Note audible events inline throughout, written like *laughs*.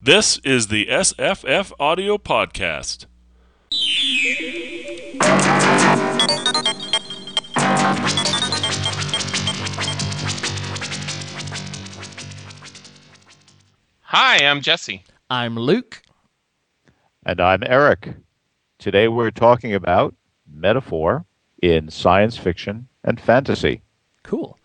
This is the SFF Audio Podcast. Hi, I'm Jesse. I'm Luke. And I'm Eric. Today we're talking about metaphor in science fiction and fantasy. Cool.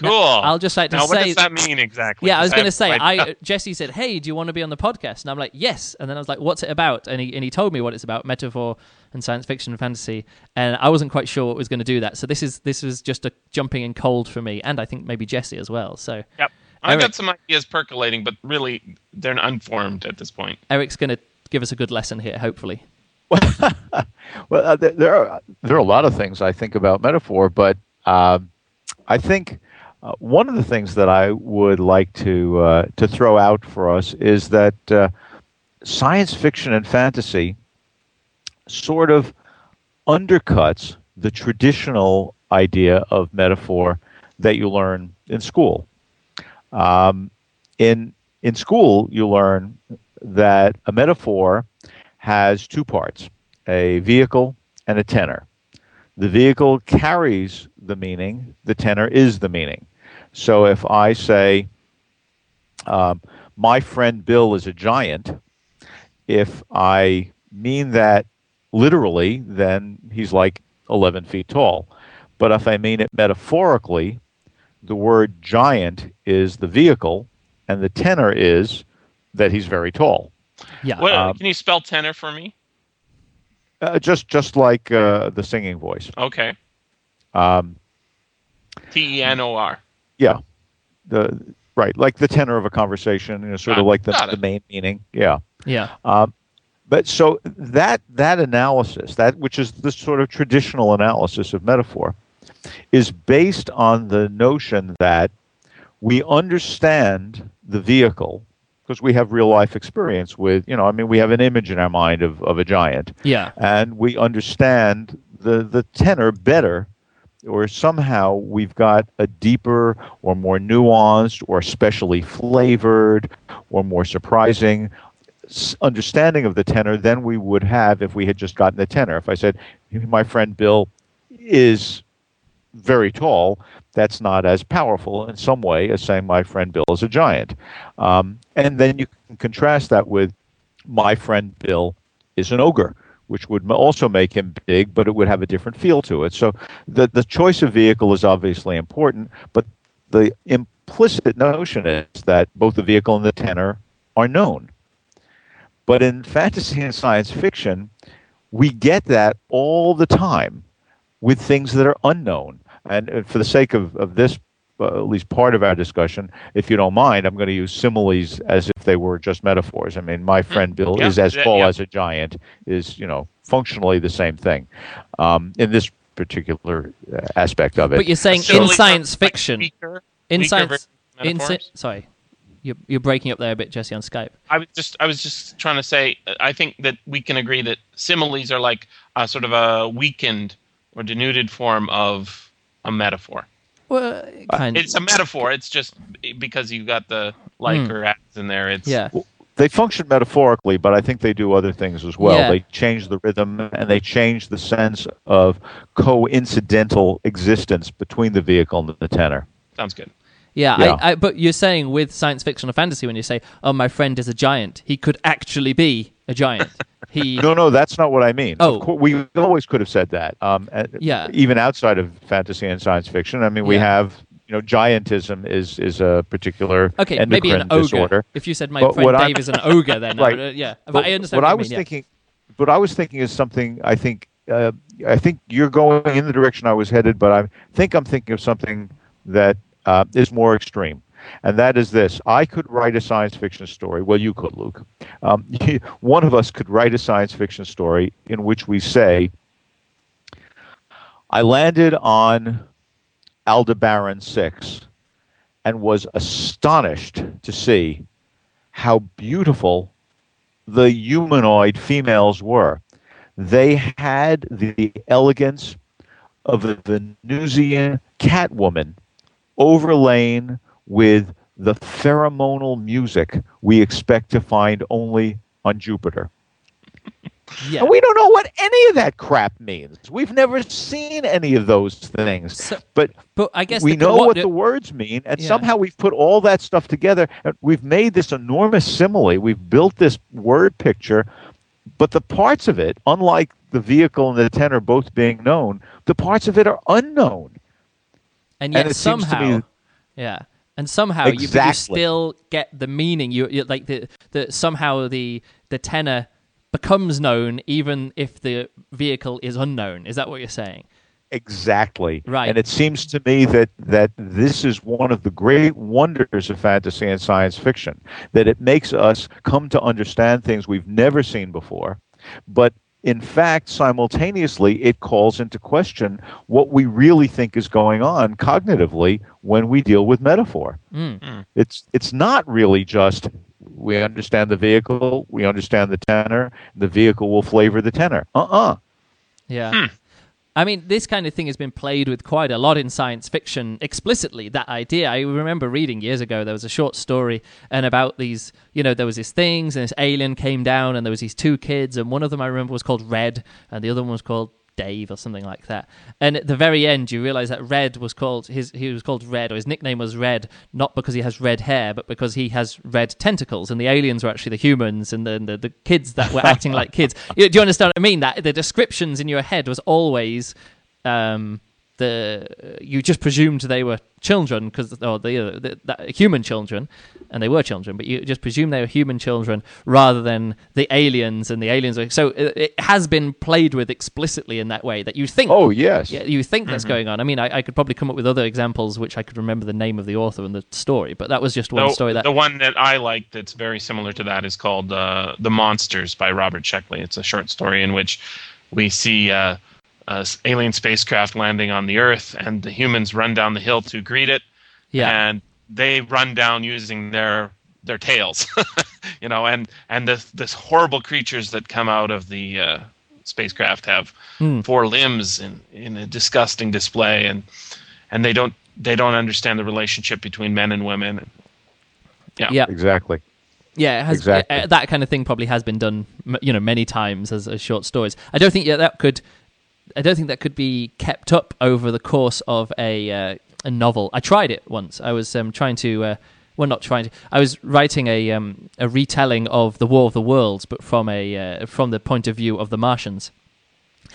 Cool. I'll just like to now, what does that mean exactly? yeah, I was going to say. have- I *laughs* Jesse said, "Hey, do you want to be on the podcast?" And I'm like, "Yes." And then I was like, "What's it about?" And he and he told me what it's about: metaphor and science fiction and fantasy. And I wasn't quite sure what was going to do that. So this is this was just a jumping in cold for me, and I think maybe Jesse as well. So Yep. I've Eric- got some ideas percolating, but really they're unformed at this point. Eric's going to give us a good lesson here, hopefully. *laughs* Well, uh, there- there are there are a lot of things I think about metaphor, but um I think uh, one of the things that I would like to uh, to throw out for us is that uh, science fiction and fantasy sort of undercuts the traditional idea of metaphor that you learn in school. Um, in in school, you learn that a metaphor has two parts: a vehicle and a tenor. The vehicle carries the meaning. The tenor is the meaning. So if I say, um, "My friend Bill is a giant," if I mean that literally, then he's like 11 feet tall. But if I mean it metaphorically, the word giant is the vehicle, and the tenor is that he's very tall. Yeah. What, Um, can you spell tenor for me? Uh, just just like uh, the singing voice. Okay. Um, T E N O R. yeah, the right like the tenor of a conversation, you know, sort of like the, the main meaning. Yeah. Yeah. Um, but so that that analysis, that which is the sort of traditional analysis of metaphor, is based on the notion that we understand the vehicle because we have real life experience with, you know, I mean, we have an image in our mind of, of a giant, Yeah. and we understand the the tenor better or somehow we've got a deeper or more nuanced or specially flavored or more surprising understanding of the tenor than we would have if we had just gotten the tenor. If I said, my friend Bill is very tall, that's not as powerful in some way as saying my friend Bill is a giant. Um, and then you can contrast that with my friend Bill is an ogre, which would also make him big, but it would have a different feel to it. So the, the choice of vehicle is obviously important, but the implicit notion is that both the vehicle and the tenor are known. But in fantasy and science fiction, we get that all the time with things that are unknown. And uh, for the sake of, of this, uh, at least part of our discussion, if you don't mind, I'm going to use similes as if they were just metaphors. I mean, my friend Bill Yeah, is as yeah, tall yeah. as a giant, is, you know, functionally the same thing um, in this particular uh, aspect of it. But you're saying So, in like, science like fiction, weaker- in weaker science, in sci- sorry, you're you're breaking up there a bit, Jesse, on Skype. I was just I was just trying to say uh, I think that we can agree that similes are like a sort of a weakened or denuded form of a metaphor. Well, kind It's a metaphor. It's just because you got the like Hmm. or as in there. It's yeah. they function metaphorically, but I think they do other things as well. Yeah. They change the rhythm and they change the sense of coincidental existence between the vehicle and the tenor. sounds good. Yeah, Yeah. I, I, but you're saying with science fiction or fantasy when you say, "Oh, my friend is a giant," he could actually be a giant. He, *laughs* No, no, that's not what I mean. Oh. Of cour- we always could have said that. Um, Yeah. Even outside of fantasy and science fiction, I mean, we Yeah. have you know, giantism is is a particular okay, maybe an ogre. disorder. If you said my But friend Dave is an ogre, then *laughs* Right. would, uh, yeah. But, But I understand what what, I was mean, yeah. thinking. What I was thinking is something. I think. Uh, I think you're going in the direction I was headed, but I think I'm thinking of something that uh, is more extreme, and that is this: I could write a science fiction story. Well, you could, Luke. Um, *laughs* one of us could write a science fiction story in which we say, "I landed on Aldebaran Six, and was astonished to see how beautiful the humanoid females were. They had the elegance of a Venusian catwoman overlain with the pheromonal music we expect to find only on Jupiter. Yeah. And we don't know what any of that crap means. We've never seen any of those things. So- but but I guess we the- know what, the- the words mean, and Yeah. somehow we've put all that stuff together. And we've made this enormous simile. We've built this word picture, but the parts of it, unlike the vehicle and the tenor both being known, the parts of it are unknown. and and yet to somehow, me- yeah, and somehow you, you still get the meaning. You, you like the the somehow the the tenor becomes known even if the vehicle is unknown. Is that what you're saying? Exactly. Right. And it seems to me that that this is one of the great wonders of fantasy and science fiction that it makes us come to understand things we've never seen before, but in fact, simultaneously, it calls into question what we really think is going on cognitively when we deal with metaphor. Mm. It's it's not really just we understand the vehicle, we understand the tenor, the vehicle will flavor the tenor. Uh-uh. Yeah. I mean, this kind of thing has been played with quite a lot in science fiction explicitly. That idea. I remember reading years ago, there was a short story and about these, you know, there was these things and this alien came down and there was these two kids and one of them I remember was called Red and the other one was called Dave or something like that. And at the very end, you realize that Red was called his he was called Red or his nickname was Red not because he has red hair, but because he has red tentacles. And the aliens were actually the humans, and the the, the kids that were acting like kids. *laughs* Do you understand what I mean? That the descriptions in your head was always. Um, the you just presumed they were children because or the, uh, the, the human children and they were children but you just presume they were human children rather than the aliens and the aliens are, so it, it has been played with explicitly in that way that you think Oh yes. yeah, you think that's going on. I mean, I, I could probably come up with other examples which I could remember the name of the author and the story, but that was just one the, story that. the one that I like that's very similar to that is called uh, "The Monsters" by Robert Sheckley. It's a short story in which we see uh, a s- alien spacecraft landing on the Earth, and the humans run down the hill to greet it. yeah, and they run down using their their tails, *laughs* you know, and and this this horrible creatures that come out of the uh, spacecraft have Hmm. four limbs in in a disgusting display, and and they don't they don't understand the relationship between men and women. Yeah. yeah, Exactly. yeah. It has, exactly. uh, that kind of thing probably has been done, you know, many times as, as short stories. I don't think yeah, that could. I don't think that could be kept up over the course of a uh, a novel. I tried it once. I was um, trying to. Uh, well, not trying to. I was writing a um, a retelling of the War of the Worlds, but from a uh, from the point of view of the Martians.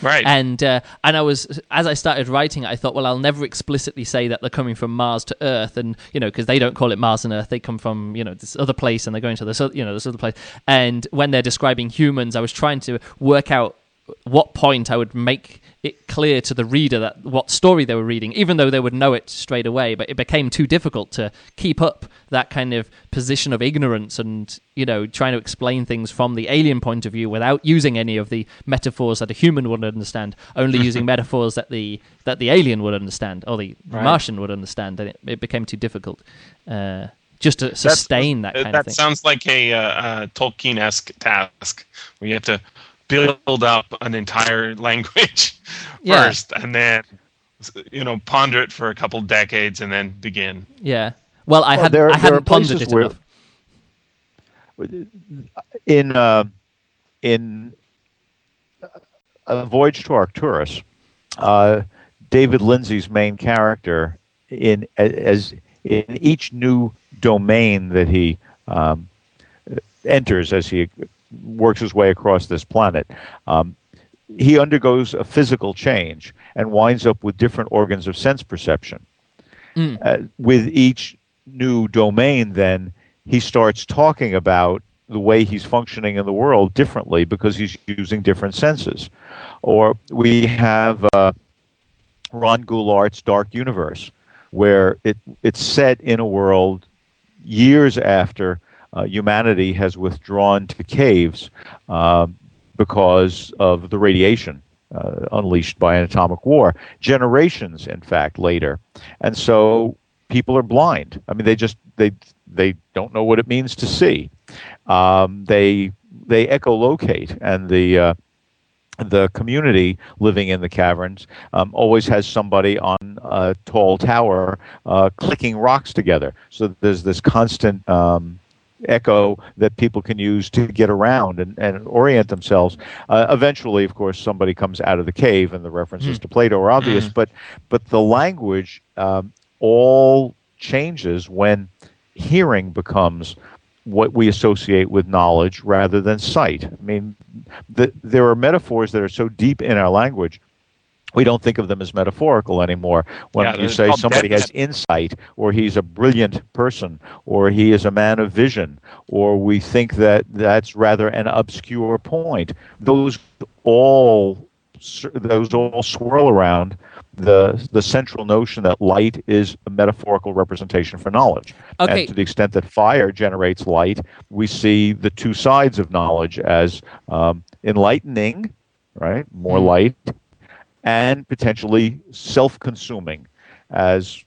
Right. and uh, and I was as I started writing, I thought, well, I'll never explicitly say that they're coming from Mars to Earth, and you know, because they don't call it Mars and Earth, they come from you know this other place, and they're going to this you know this other place. And when they're describing humans, I was trying to work out what point I would make it clear to the reader that what story they were reading, even though they would know it straight away. But it became too difficult to keep up that kind of position of ignorance and you know trying to explain things from the alien point of view without using any of the metaphors that a human would understand, only *laughs* using metaphors that the that the alien would understand or the Right. Martian would understand, and it, it became too difficult. Uh, just to sustain that Uh, kind that of thing. sounds like a, uh, uh Tolkien-esque task where you have to build up an entire *laughs* language *laughs* Yeah. first, and then you know ponder it for a couple decades, and then begin. yeah. Well, I Well, had there- I there are hadn't pondered it where- enough. in uh, in a voyage to Arcturus, uh, David Lindsay's main character in as in each new domain that he um, enters as he works his way across this planet, um, he undergoes a physical change and winds up with different organs of sense perception. Mm. Uh, with each new domain, then he starts talking about the way he's functioning in the world differently because he's using different senses. Or we have uh, Ron Goulart's Dark Universe, where it it's set in a world years after uh, humanity has withdrawn to caves um, because of the radiation uh, unleashed by an atomic war. Generations, in fact, later, and so people are blind. I mean, they just they they don't know what it means to see. Um, they they echolocate, and the uh, the community living in the caverns um, always has somebody on a tall tower uh, clicking rocks together. So there's this constant um, echo that people can use to get around and, and orient themselves. Uh, eventually, of course, somebody comes out of the cave, and the references to Plato are obvious. But but the language um, all changes when hearing becomes what we associate with knowledge rather than sight. I mean, the, there are metaphors that are so deep in our language we don't think of them as metaphorical anymore. When Yeah, you say somebody dead- has insight, or he's a brilliant person, or he is a man of vision, or we think that that's rather an obscure point, those all those all swirl around the the central notion that light is a metaphorical representation for knowledge. Okay. And to the extent that fire generates light, we see the two sides of knowledge as um, enlightening, right? More Mm. light, and potentially self-consuming, as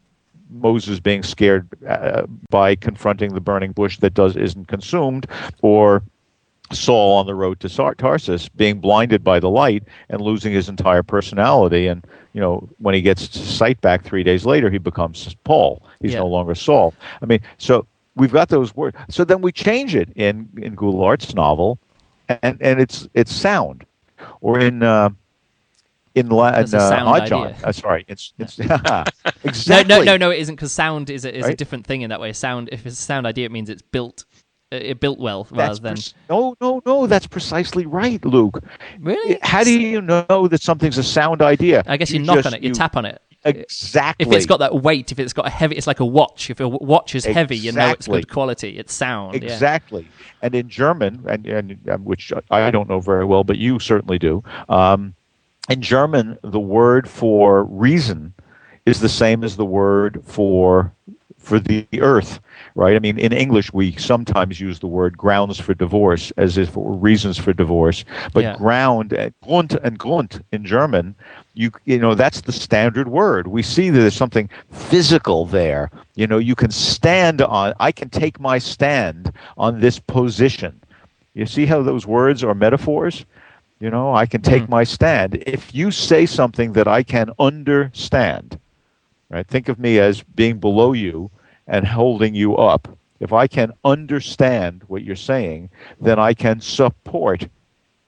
Moses being scared uh, by confronting the burning bush that does isn't consumed, or Saul on the road to Sar- Tarsus being blinded by the light and losing his entire personality. And you know, when he gets sight back three days later, he becomes Paul. He's Yeah. no longer Saul. I mean, so we've got those words. So then we change it in in Goulart's novel, and and it's it's sound, or in. Uh, in La- That's in, a uh, idea. Uh, sorry, it's it's *laughs* No, exactly no, no, no, it isn't because sound is a, is a different thing in that way. Sound, if it's a sound idea, it means it's built, uh, it built well rather That's than pres- no, no, no. That's precisely right, Luke. really. How do you know that something's a sound idea? I guess you, knock just- on it, you, tap on it. Exactly. If it's got that weight, if it's got a heavy, it's like a watch. If a watch is heavy, you know it's good quality. It's sound. yeah. exactly, and in German, and, and um, which I don't know very well, but you certainly do. Um, in German, the word for reason is the same as the word for for the earth, right? I mean, in English, we sometimes use the word grounds for divorce as if it were reasons for divorce, but Yeah. ground, uh, Grund and Grund in German, you you know that's the standard word. We see that there's something physical there. You know, you can stand on. I can take my stand on this position. You see how those words are metaphors? You know, I can take mm-hmm. my stand. If you say something that I can understand, right? Think of me as being below you and holding you up. If I can understand what you're saying, then I can support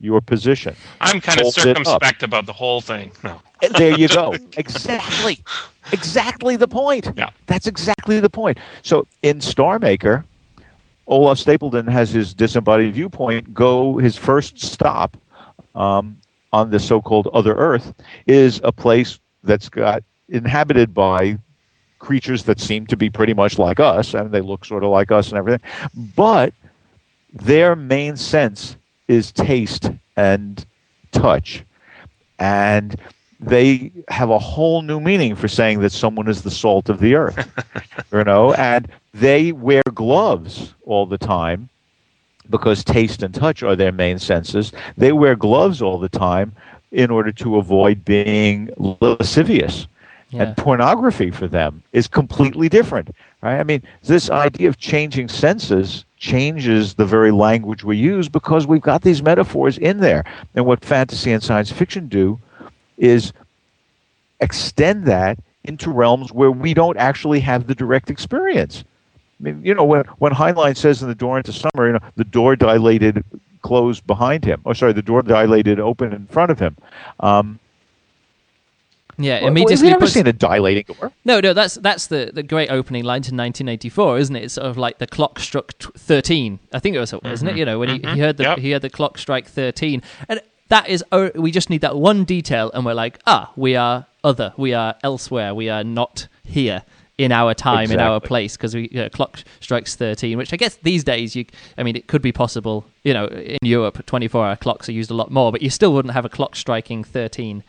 your position. I'm kind of it up. circumspect about the whole thing. No. Eh, there you go. *laughs* exactly. Exactly the point. Yeah. That's exactly the point. So in Star Maker, Olaf Stapledon has his disembodied viewpoint go, his first stop um, on the so called Other Earth is a place that's got inhabited by creatures that seem to be pretty much like us, and they look sort of like us and everything. But their main sense is taste and touch. And they have a whole new meaning for saying that someone is the salt of the earth. *laughs* you know, and they wear gloves all the time because taste and touch are their main senses. They wear gloves all the time in order to avoid being lascivious. Yeah. And pornography for them is completely different. Right? I mean, this idea of changing senses changes the very language we use because we've got these metaphors in there. And what fantasy and science fiction do is extend that into realms where we don't actually have the direct experience. I mean, you know, when when Heinlein says in the door into summer, you know, the door dilated closed behind him. Oh, sorry, the door dilated open in front of him. Um, Yeah, well, immediately. have you ever puts- seen a dilating door? No, no, that's that's the, the great opening line to 1984, isn't it? It's sort of like the clock struck t- 13. I think it was, isn't it? You know, when he, he heard the Yep. he heard the clock strike 13, and that is oh, we just need that one detail, and we're like, ah, we are other, we are elsewhere, we are not here in our time, in our place, because we you know, clock strikes 13, which I guess these days you, I mean, it could be possible. You know, in Europe, 24-hour clocks are used a lot more, but you still wouldn't have a clock striking 13.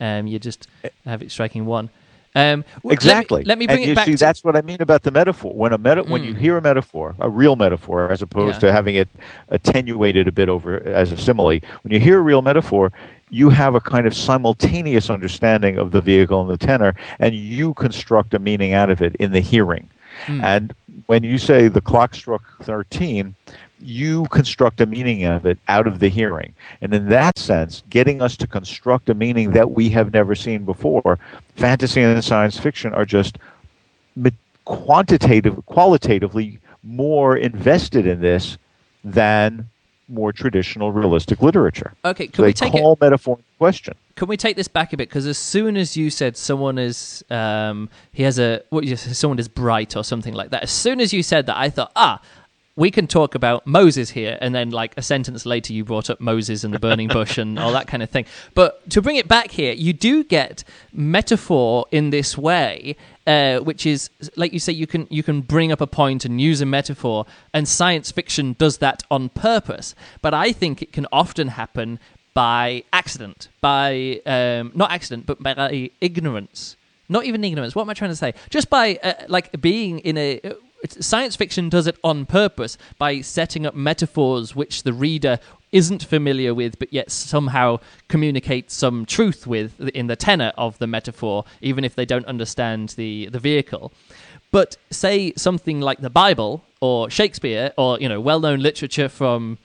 Um, you just have it striking one. Um, w- let me- Exactly. Let me, bring and it you back. see, to, that's what I mean about the metaphor. When a meta, when you Mm. hear a metaphor, a real metaphor, as opposed Yeah. to having it attenuated a bit over as a simile, when you hear a real metaphor, you have a kind of simultaneous understanding of the vehicle and the tenor, and you construct a meaning out of it in the hearing. Mm. And when you say the clock struck 13, you construct a meaning of it out of the hearing. And in that sense, getting us to construct a meaning that we have never seen before, fantasy and science fiction are just quantitative, qualitatively more invested in this than more traditional realistic literature. Okay, can so we take call it? metaphor in question. Can we take this back a bit? Because as soon as you said someone is, um, he has a what you say, someone is bright or something like that. As soon as you said that, I thought, ah, we can talk about Moses here, and then like a sentence later, you brought up Moses and the burning bush and all that kind of thing. But to bring it back here, you do get metaphor in this way, uh, which is like you say, you can you can bring up a point and use a metaphor, and science fiction does that on purpose. But I think it can often happen by accident, by um, not accident, but by ignorance. Not even ignorance. What am I trying to say? Just by uh, like being in a science fiction does it on purpose by setting up metaphors which the reader isn't familiar with, but yet somehow communicates some truth with in the tenor of the metaphor, even if they don't understand the, the vehicle. But say something like the Bible or Shakespeare or you know well-known literature from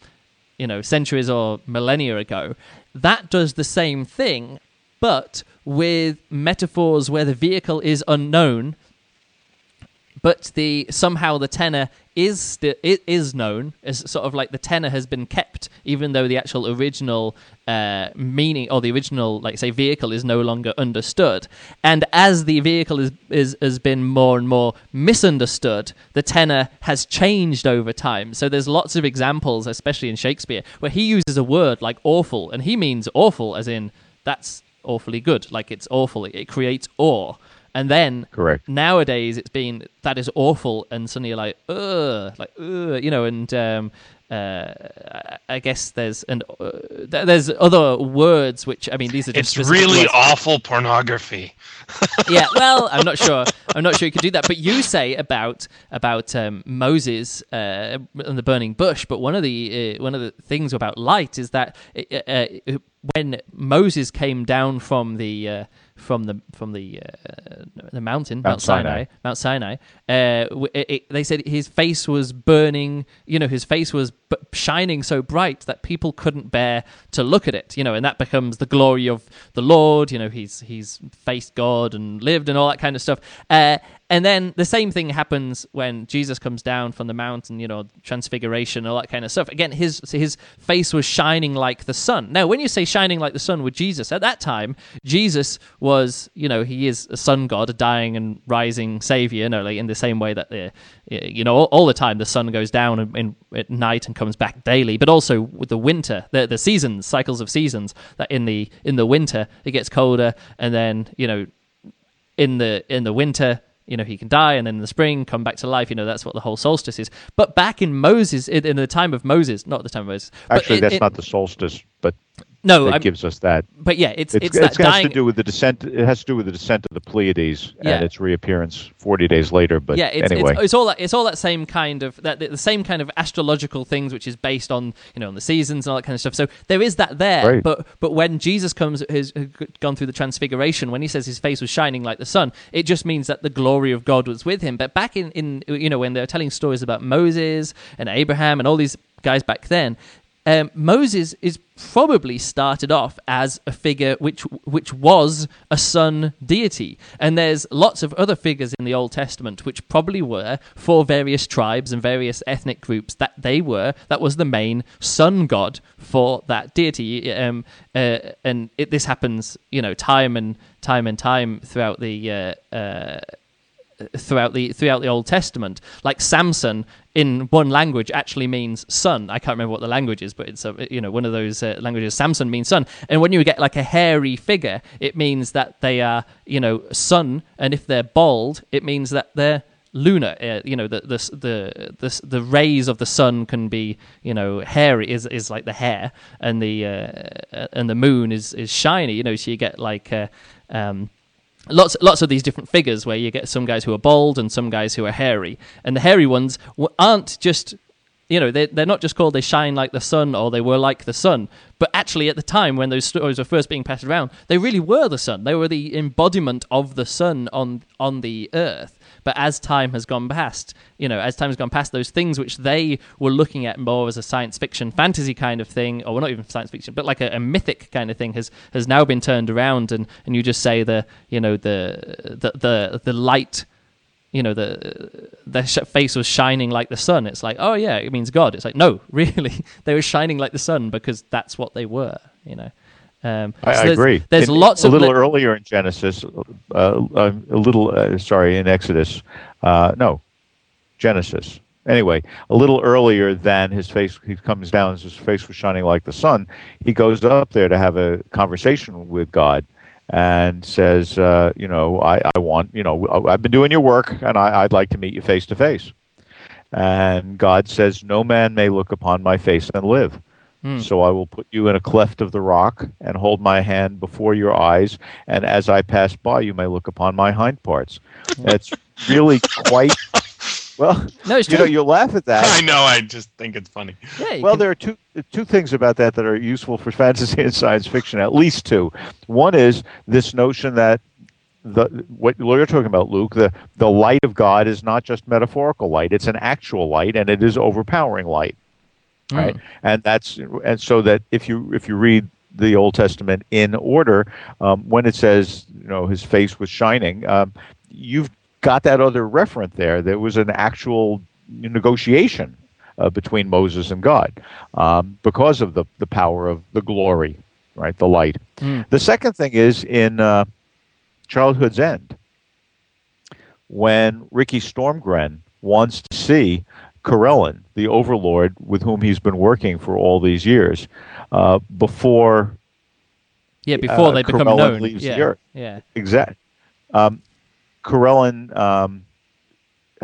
you know centuries or millennia ago, that does the same thing, but with metaphors where the vehicle is unknown but the somehow the tenor is sti- it is known as sort of like the tenor has been kept, even though the actual original uh, meaning or the original like say vehicle is no longer understood. And as the vehicle is, is has been more and more misunderstood, the tenor has changed over time. So there's lots of examples, especially in Shakespeare, where he uses a word like awful, and he means awful as in that's awfully good, like it's awful. It creates awe. And then Correct. nowadays it's been that is awful, and suddenly you're like, ugh, like ugh, you know, and um, uh, I guess there's and uh, there's other words which I mean these are just It's really words. awful pornography. *laughs* yeah. Well, I'm not sure. *laughs* I'm not sure you could do that. But you say about about um, Moses uh, and the burning bush. But one of the uh, one of the things about light is that uh, uh, when Moses came down from the uh, from the from the uh, the mountain, Mount, Mount Sinai, Sinai. Mount Sinai. Uh, it, it- they said his face was burning. You know, his face was b- shining so bright that people couldn't bear to look at it. You know, and that becomes the glory of the Lord. You know, he's he's faced God and lived and all that kind of stuff. Uh, and then the same thing happens when Jesus comes down from the mountain, you know, transfiguration, all that kind of stuff. Again, his his face was shining like the sun. Now, when you say shining like the sun with Jesus, at that time, Jesus was, you know, he is a sun god, a dying and rising savior, you know, like in the same way that the, you know, all, all the time the sun goes down in, in, at night and comes back daily, but also with the winter, the the seasons, cycles of seasons. That in the in the winter it gets colder, and then you know in the in the winter you know he can die and then in the spring come back to life you know that's what the whole solstice is. But back in moses in, in the time of moses not the time of moses Actually, it- that's it- not the solstice, but no that I'm- gives us that. but yeah it's It's, it's, it's, that has dying to do with the descent. It has to do with the descent of the Pleiades Yeah. and its reappearance 40 days later. But yeah, it's, anyway, it's, it's all that it's all that same kind of that the same kind of astrological things, which is based on you know on the seasons and all that kind of stuff. So there is that there, Right. but but when Jesus comes, has has uh, gone through the transfiguration, when he says his face was shining like the sun, it just means that the glory of God was with him. But back in in you know when they're telling stories about Moses and Abraham and all these guys back then. Um, Moses is probably started off as a figure which which was a sun deity, and there's lots of other figures in the Old Testament which probably were for various tribes and various ethnic groups that they were that was the main sun god for that deity. Um, uh, and it, this happens, you know, time and time and time throughout the. Uh, uh, throughout the throughout the Old Testament. Like Samson in one language actually means son. I can't remember what the language is, but it's a, you know one of those uh, languages. Samson means son, and when you get like a hairy figure, it means that they are you know sun, and if they're bald, it means that they're lunar uh, you know the, the the the the rays of the sun can be you know hairy is is like the hair and the uh, and the moon is is shiny you know so you get like uh, um lots lots of these different figures where you get some guys who are bald and some guys who are hairy. And the hairy ones aren't just you know they're, they're not just called they shine like the sun or they were like the sun. But actually at the time when those stories were first being passed around they really were the sun. They were the embodiment of the sun on on the earth But as time has gone past, you know, as time has gone past, those things which they were looking at more as a science fiction, fantasy kind of thing, or well, not even science fiction, but like a, a mythic kind of thing, has has now been turned around, and and you just say the you know the the the, the light you know the their face was shining like the sun. It's like oh yeah it means god. It's like no *laughs* really they were shining like the sun because that's what they were you know um, I, so I there's, agree. there's In- lots of a little li- earlier in Genesis, uh, uh, a little uh, sorry in Exodus. Uh, no, Genesis. Anyway, a little earlier than his face, he comes down. His face was shining like the sun. He goes up there to have a conversation with God, and says, uh, "You know, I, I want, you know, I've been doing your work, and I, I'd like to meet you face to face." And God says, "No man may look upon my face and live." Hmm. So I will put you in a cleft of the rock and hold my hand before your eyes, and as I pass by, you may look upon my hind parts. Hmm. That's really quite well. No, it's you know, you laugh at that. *laughs* I know. I just think it's funny. yeah, Well, can- there are two two things about that that are useful for *laughs* fantasy and science fiction. At least two. One is this notion that the what you're talking about, Luke, the the light of God is not just metaphorical light; it's an actual light, and it is overpowering light. Right, and that's and so that if you if you read the Old Testament in order, um, when it says you know his face was shining, um, you've got that other referent there. There was an actual negotiation uh, between Moses and God um, because of the, the power of the glory, right? The light. The second thing is in uh, Childhood's End, when Ricky Stormgren wants to see Karellen, the overlord with whom he's been working for all these years, uh, before yeah before uh, they become known leaves the yeah earth. yeah exact um, Karellen, um,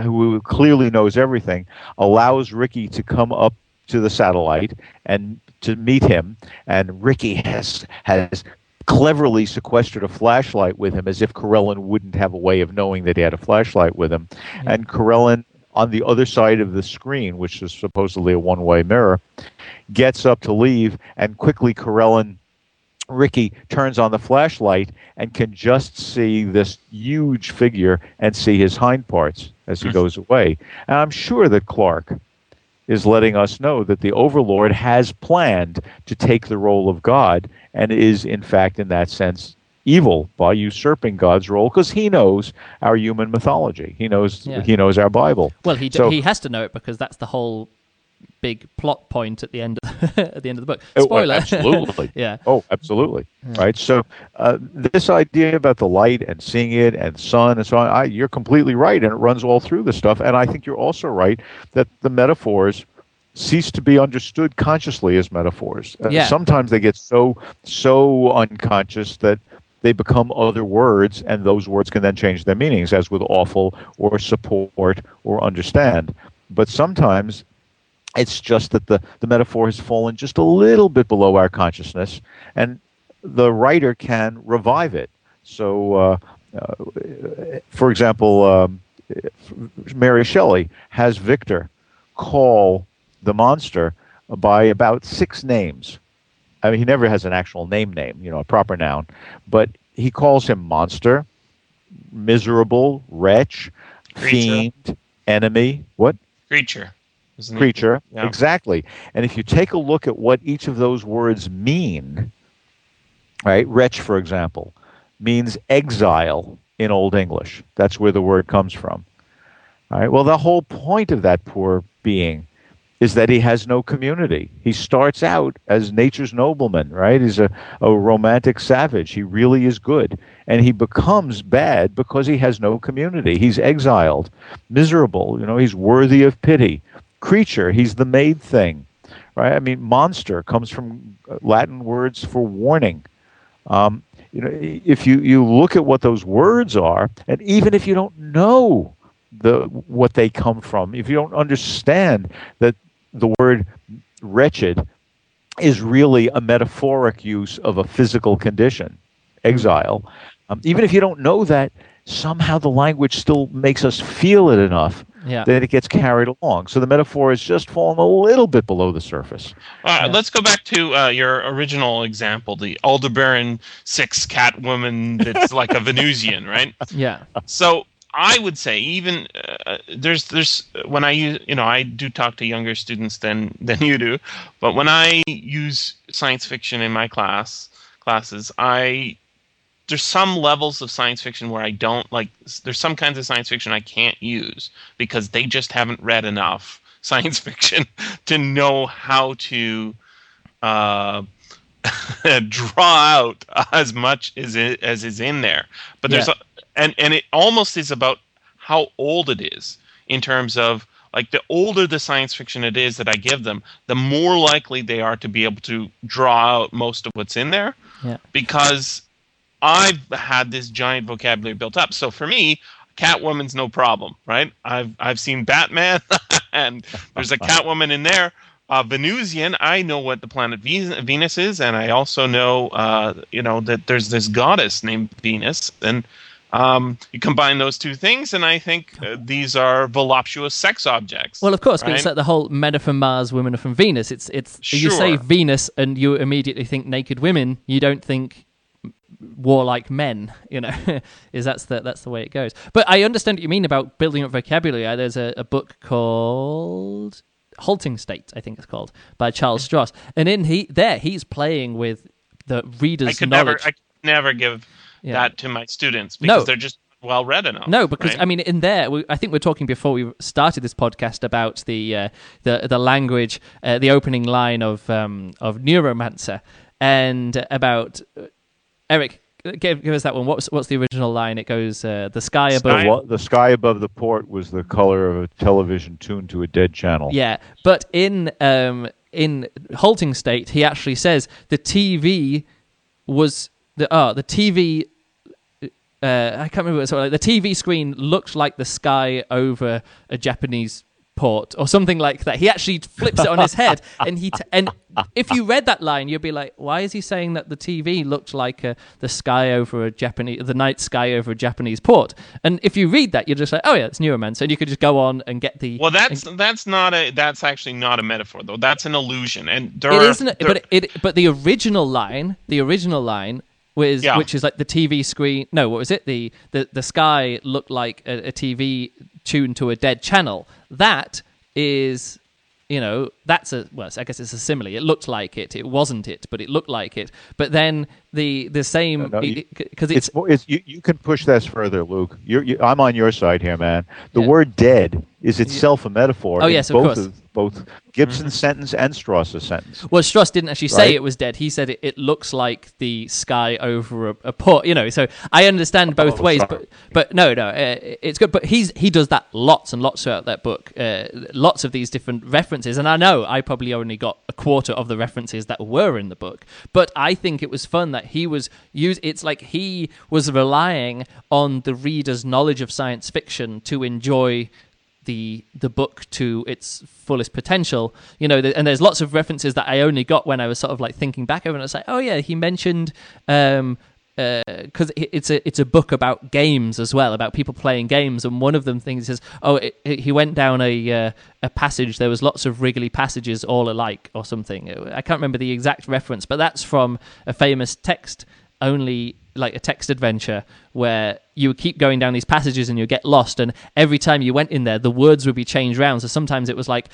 who clearly knows everything, allows Ricky to come up to the satellite and to meet him. And Ricky has has cleverly sequestered a flashlight with him, as if Karellen wouldn't have a way of knowing that he had a flashlight with him. And Karellen, on the other side of the screen, which is supposedly a one-way mirror, gets up to leave, and quickly Karellen Ricky turns on the flashlight and can just see this huge figure and see his hind parts as he hmm. goes away. And I'm sure that Clarke is letting us know that the Overlord has planned to take the role of God and is, in fact, in that sense, evil by usurping God's role because he knows our human mythology. He knows Yeah. he knows our Bible. well he d- So- he has to know it because that's the whole big plot point at the end of *laughs* at the end of the book Oh, spoiler absolutely. *laughs* yeah Oh, absolutely. Right. So uh, this idea about the light and seeing it and sun and so on, I, you're completely right, and it runs all through the stuff. And I think you're also right that the metaphors cease to be understood consciously as metaphors. Uh, Yeah. Sometimes they get so so unconscious that they become other words, and those words can then change their meanings, as with awful or support or understand. But sometimes it's just that the, the metaphor has fallen just a little bit below our consciousness, and the writer can revive it. So, uh, uh, for example, um, Mary Shelley has Victor call the monster by about six names. I mean, he never has an actual name name, you know, a proper noun, but he calls him monster, miserable, wretch, Creature. fiend, enemy. What? Creature. isn't it? creature. Yeah. Exactly. And if you take a look at what each of those words mean, right? Wretch, for example, means exile in Old English. That's where the word comes from. All right. Well, the whole point of that poor being is that he has no community. He starts out as nature's nobleman, right? He's a, a romantic savage. He really is good. And he becomes bad because he has no community. He's exiled, miserable. You know, he's worthy of pity. Creature, he's the made thing, right? I mean, monster comes from uh, Latin words for warning. Um, you know, if you, you look at what those words are, and even if you don't know the what they come from, if you don't understand that the word wretched is really a metaphoric use of a physical condition, exile. Um, even if you don't know that, somehow the language still makes us feel it enough Yeah. that it gets carried along. So the metaphor has just fallen a little bit below the surface. All right, let's go back to uh, your original example, the Aldebaran six cat woman that's like a Venusian, right? *laughs* Yeah. So I would say even uh, there's there's when I use you know I do talk to younger students than than you do, but when I use science fiction in my class classes, I there's some levels of science fiction where I don't like there's some kinds of science fiction I can't use because they just haven't read enough *laughs* science fiction to know how to uh, *laughs* draw out as much as it, as is in there. But there's Yeah. And and it almost is about how old it is in terms of like the older the science fiction it is that I give them, the more likely they are to be able to draw out most of what's in there Yeah. because I've had this giant vocabulary built up. So for me, Catwoman's no problem, right? I've I've seen Batman, *laughs* and there's a Catwoman in there. Uh, Venusian, I know what the planet Venus is, and I also know, uh, you know, that there's this goddess named Venus, and um, you combine those two things, and I think uh, these are voluptuous sex objects. Well, of course, 'cause it's like the whole men are from Mars, women are from Venus. It's it's you say Venus and you immediately think naked women. You don't think warlike men. You know, *laughs* is that's the that's the way it goes. But I understand what you mean about building up vocabulary. Uh, There's a, a book called Halting State, I think it's called, by Charles Stross, and in he there he's playing with the reader's I could knowledge. never, I could never give Yeah. that to my students because No. they're just well read enough. No, because right? I mean, in there, we, I think we are talking before we started this podcast about the uh, the the language, uh, the opening line of um, of Neuromancer, and about uh, Eric. Give, give us that one. What's what's the original line? It goes, uh, "The sky above." Sky- The, the sky above the port was the color of a television tuned to a dead channel. Yeah, but in um, in halting state, he actually says the TV was the oh the TV. Uh, I can't remember. What, like the TV screen looked like the sky over a Japanese port or something like that. He actually flips it on his head, *laughs* and he t- and if you read that line, you'd be like, why is he saying that the TV looked like uh, the sky over a Japanese, the night sky over a Japanese port? And if you read that, you're just like, oh yeah, it's Neuromancer, and you could just go on and get the Well, that's that's not a that's actually not a metaphor though. That's an illusion, and there It are, isn't, there- but it, but the original line, the original line was Yeah. which is like the TV screen. No, what was it? The the the sky looked like a, a TV tuned to a dead channel. That is, you know, that's a well, I guess it's a simile. It looked like it. It wasn't it, but it looked like it. But then the the same No, you- because it's, It's, it's you, you can push this further, Luke. You're, you, I'm on your side here, man. The Yeah. word "dead" is itself a metaphor. Oh, yes, of both course. both Gibson's sentence and Stross's sentence. Well, Strauss didn't actually say Right. it was dead. He said it, it looks like the sky over a, a port. You know, so I understand both Oh, ways, sorry. but but no, no, uh, it's good. But he's he does that lots and lots throughout that book. Uh, lots of these different references, and I know I probably only got a quarter of the references that were in the book. But I think it was fun that he was use. It's like he was relying on the reader's knowledge of science fiction to enjoy the the book to its fullest potential you know and there's lots of references that i only got when i was sort of like thinking back over and i was like oh yeah he mentioned um because it's a it's a book about games as well about people playing games and one of them things is oh it, it- he went down a uh, a passage there was lots of wriggly passages all alike or something. I can't remember the exact reference but that's from a famous text only like a text adventure where you would keep going down these passages and you'd get lost and every time you went in there the words would be changed around so sometimes it was like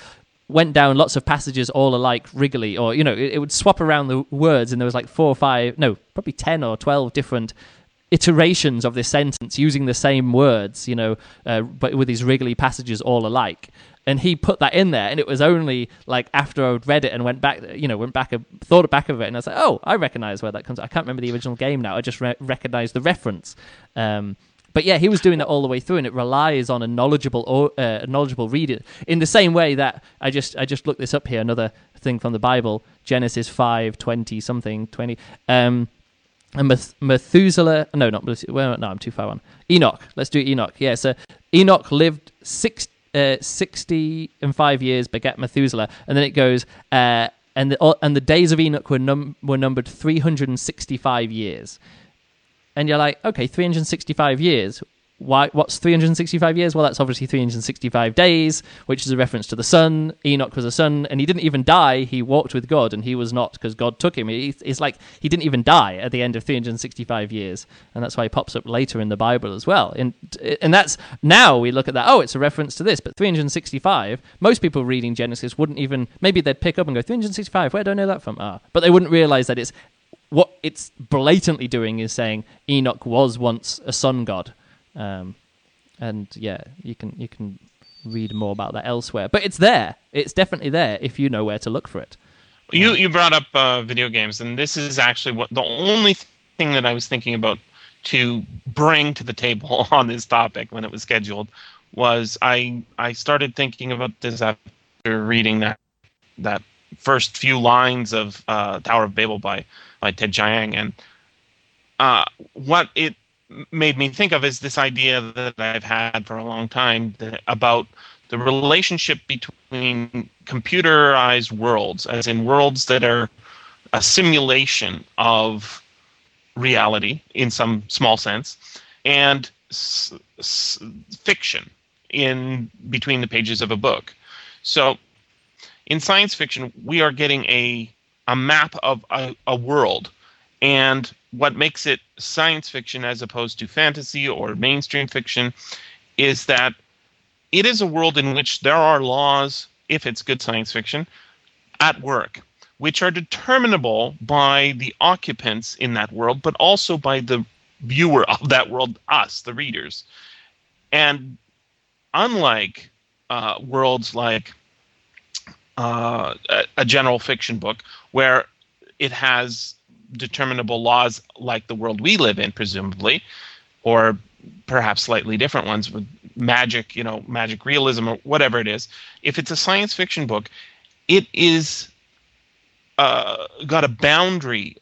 went down lots of passages all alike wriggly or you know it, it would swap around the words and there was like four or five no probably 10 or 12 different iterations of this sentence using the same words you know uh, but with these wriggly passages all alike and he put that in there and it was only like after i'd read it and went back you know went back thought back of it and i was like oh i recognize where that comes i can't remember the original game now i just re- recognize the reference um, but yeah, he was doing that all the way through, and it relies on a knowledgeable, uh, knowledgeable reader. In the same way that I just, I just looked this up here. Another thing from the Bible, Genesis five twenty something twenty. Um, and Meth- Methuselah, no, not Methuselah. Well, no, I'm too far on. Enoch. Let's do Enoch. Yeah, so Enoch lived six, uh, 60 and five years, begat Methuselah. And then it goes, uh, and, the, all- and the days of Enoch were, num- were numbered 365 years. And you're like, okay, 365 years. Why what's 365 years? Well that's obviously 365 days which is a reference to the sun. Enoch was a son and he didn't even die. He walked with god and he was not because god took him. It's like he didn't even die at the end of 365 years and that's why he pops up later in the bible as well. And and that's now we look at that oh it's a reference to this but 365 most people reading genesis wouldn't even maybe they'd pick up and go 365 where do i know that from? Ah. But they wouldn't realize that it's what it's blatantly doing is saying enoch was once a sun god um, and yeah, you can you can read more about that elsewhere. But it's there. It's definitely there if you know where to look for it. You you brought up uh, video games, and this is actually what the only thing that I was thinking about to bring to the table *laughs* on this topic when it was scheduled was I I started thinking about this after reading that that first few lines of uh, Tower of Babel by by Ted Chiang, and uh, what it made me think of is this idea that I've had for a long time that, about the relationship between computerized worlds, as in worlds that are a simulation of reality in some small sense, and s- s- fiction in between the pages of a book. So, in science fiction, we are getting a a map of a, a world, and what makes it science fiction as opposed to fantasy or mainstream fiction is that it is a world in which there are laws, if it's good science fiction, at work, which are determinable by the occupants in that world, but also by the viewer of that world, us, the readers. And unlike uh, worlds like uh, a, general fiction book, where it has determinable laws like the world we live in, presumably, or perhaps slightly different ones with magic, you know, magic realism or whatever it is. If it's a science fiction book, it is uh, got a boundary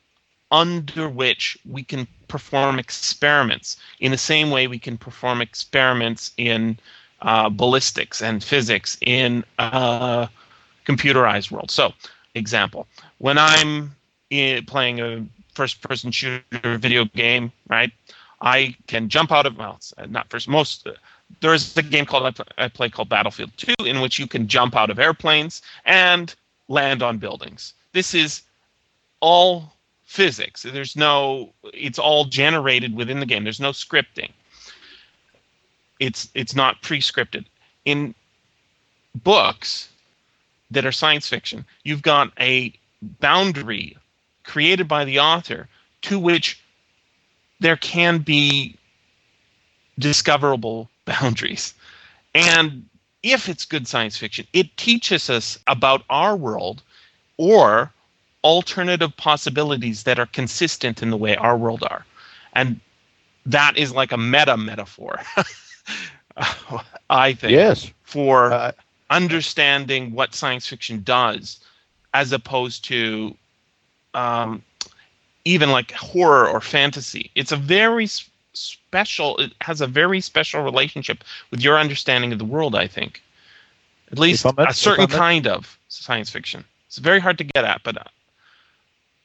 under which we can perform experiments in the same way we can perform experiments in uh, ballistics and physics in a computerized world. So, example, when I'm in, playing a first person shooter video game, right? I can jump out of well, not first most. Uh, there is a game called I play, I play called Battlefield 2 in which you can jump out of airplanes and land on buildings. This is all physics. There's no it's all generated within the game. There's no scripting. It's it's not pre-scripted. In books that are science fiction, you've got a boundary created by the author to which there can be discoverable *laughs* boundaries. And if it's good science fiction, it teaches us about our world or alternative possibilities that are consistent in the way our world are. And that is like a meta metaphor, *laughs* I think, yes. for Uh, understanding what science fiction does as opposed to um, even like horror or fantasy. It's a very s- special. It has a very special relationship with your understanding of the world. I think, at least a certain kind of science fiction. It's very hard to get at, but uh,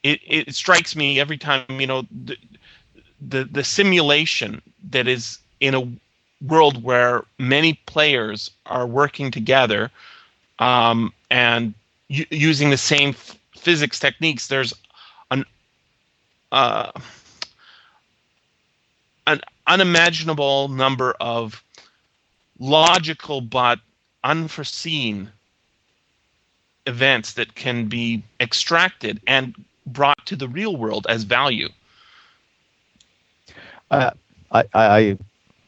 it it strikes me every time. You know, the the, the simulation that is in a world where many players are working together um, and u- using the same f- physics techniques, there's an uh, an unimaginable number of logical but unforeseen events that can be extracted and brought to the real world as value. I, I, I,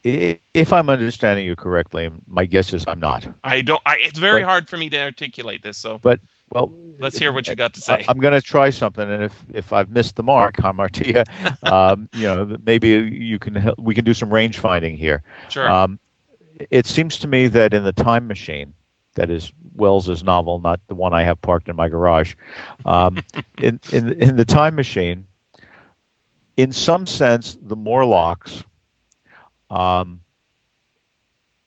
i- if I'm understanding you correctly, my guess is I'm not. I don't. I, it's very But- hard for me to articulate this. So But well, let's hear what you got to say. I'm going to try something, and if if I've missed the mark, Hamartia, *laughs* um, you know, maybe you can help, we can do some range finding here. Sure. Um, it seems to me that in the Time Machine, that is Wells's novel, not the one I have parked in my garage. Um, *laughs* in in in the Time Machine, in some sense, the Morlocks, um,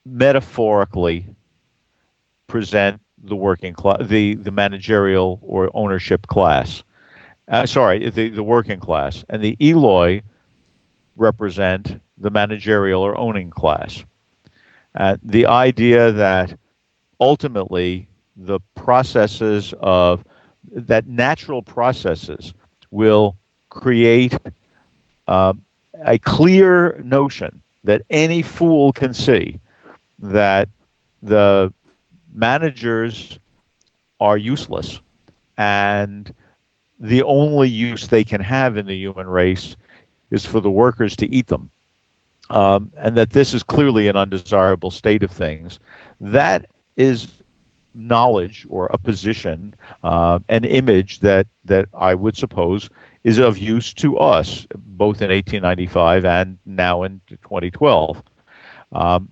metaphorically, present the working class, the the managerial or ownership class. Uh, sorry, the the working class, and the Eloi represent the managerial or owning class. Uh, the idea that ultimately the processes of that natural processes will create uh, a clear notion that any fool can see that the managers are useless and the only use they can have in the human race is for the workers to eat them. Um, and that this is clearly an undesirable state of things. That is knowledge or a position, uh, an image that, that I would suppose is of use to us, both in 1895 and now in 2012. Um,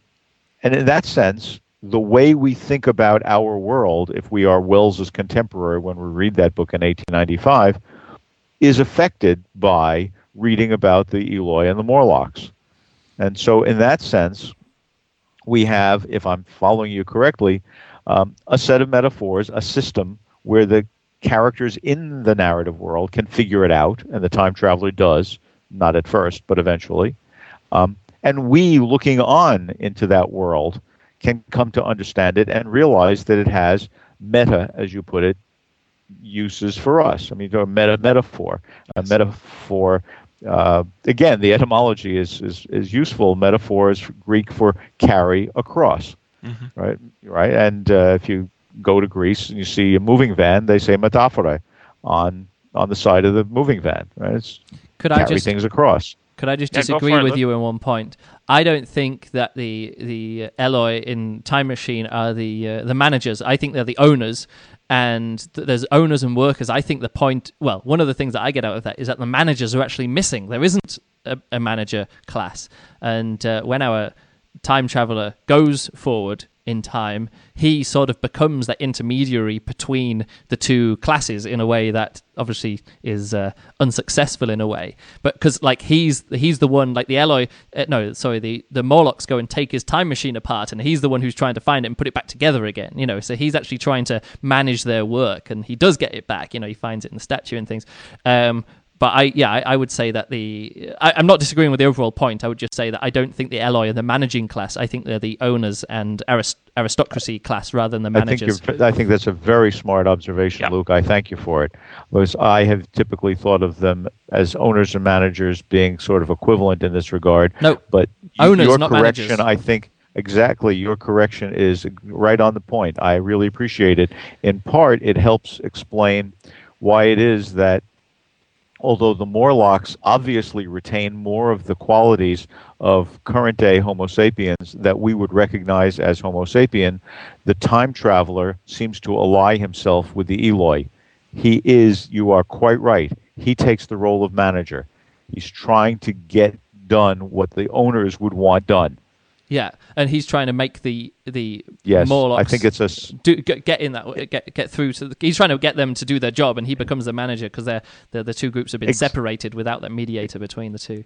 and in that sense, the way we think about our world, if we are Wells's contemporary when we read that book in 1895, is affected by reading about the Eloi and the Morlocks. And so, in that sense, we have, if I'm following you correctly, um, a set of metaphors, a system where the characters in the narrative world can figure it out, and the time traveler does, not at first, but eventually. Um, and we, looking on into that world, can come to understand it and realize that it has meta, as you put it, uses for us. I mean, a meta metaphor, a metaphor. Uh, again, the etymology is, is, is useful. Metaphor is Greek for carry across, mm-hmm. right? Right. And uh, if you go to Greece and you see a moving van, they say metaphore on on the side of the moving van. Right? It's could carry I just, things across. Could I just yeah, disagree with you in one point? I don't think that the the Eloi in Time Machine are the uh, the managers. I think they're the owners, and th- there's owners and workers. I think the point, well, one of the things that I get out of that is that the managers are actually missing. There isn't a, a manager class, and uh, when our time traveler goes forward in time, he sort of becomes that intermediary between the two classes in a way that obviously is uh, unsuccessful in a way. But because like he's he's the one like the Eloi, uh, no, sorry, the the Morlocks go and take his time machine apart, and he's the one who's trying to find it and put it back together again. You know, so he's actually trying to manage their work, and he does get it back. You know, he finds it in the statue and things. Um, but I, yeah, I, I, would say that the I, am not disagreeing with the overall point. I would just say that I don't think the Eloi are the managing class. I think they're the owners and arist- aristocracy class rather than the managers. I think, I think that's a very smart observation, yeah. Luke. I thank you for it. Because I have typically thought of them as owners and managers being sort of equivalent in this regard. No, but owners, your not correction, managers. I think. Exactly, your correction is right on the point. I really appreciate it. In part, it helps explain why it is that although the Morlocks obviously retain more of the qualities of current day Homo sapiens that we would recognize as Homo sapien, the time traveler seems to ally himself with the Eloi. He is, you are quite right, he takes the role of manager. He's trying to get done what the owners would want done. Yeah, and he's trying to make the the yes, Morlocks. I think it's a do, get, get, in that get get through to. The, he's trying to get them to do their job, and he becomes the manager because they're, they're, the two groups have been ex- separated without that mediator between the two.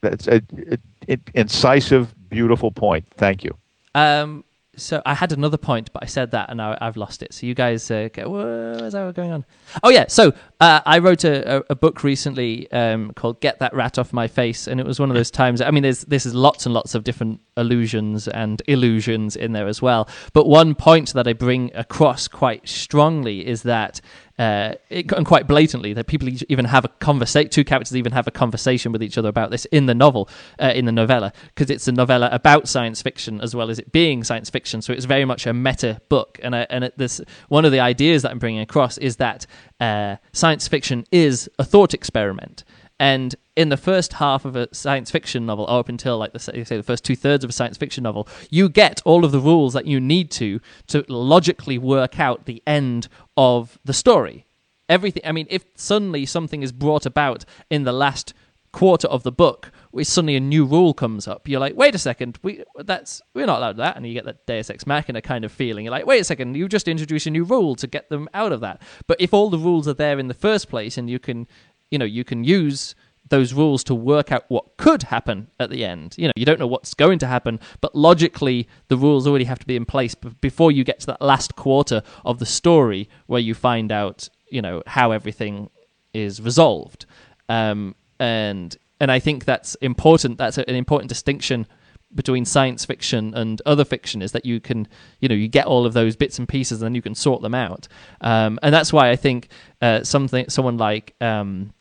That's a, a, a, incisive, beautiful point. Thank you. Um, so I had another point, but I said that and I, have lost it. So you guys, uh, get, what's that going on? Oh yeah, so uh, I wrote a, a, book recently um, called "Get That Rat Off My Face," and it was one of those times. I mean, there's this is lots and lots of different allusions and illusions in there as well. But one point that I bring across quite strongly is that uh, it, and quite blatantly that people even have a conversation. Two characters even have a conversation with each other about this in the novel, uh, in the novella, because it's a novella about science fiction as well as it being science fiction. So it's very much a meta book. And uh, and this one of the ideas that I'm bringing across is that uh, science fiction is a thought experiment. And in the first half of a science fiction novel, or up until like the say the first two thirds of a science fiction novel, you get all of the rules that you need to to logically work out the end of the story. Everything. I mean, if suddenly something is brought about in the last quarter of the book, suddenly a new rule comes up, you're like, wait a second, we that's we're not allowed that, and you get that Deus Ex Machina kind of feeling. You're like, wait a second, you just introduce a new rule to get them out of that. But if all the rules are there in the first place, and you can you know you can use those rules to work out what could happen at the end. You know, you don't know what's going to happen, but logically, the rules already have to be in place before you get to that last quarter of the story where you find out, you know, how everything is resolved. Um, and and I think that's important. That's an important distinction between science fiction and other fiction is that you can you know you get all of those bits and pieces and then you can sort them out um, and that's why I think uh, something someone like um,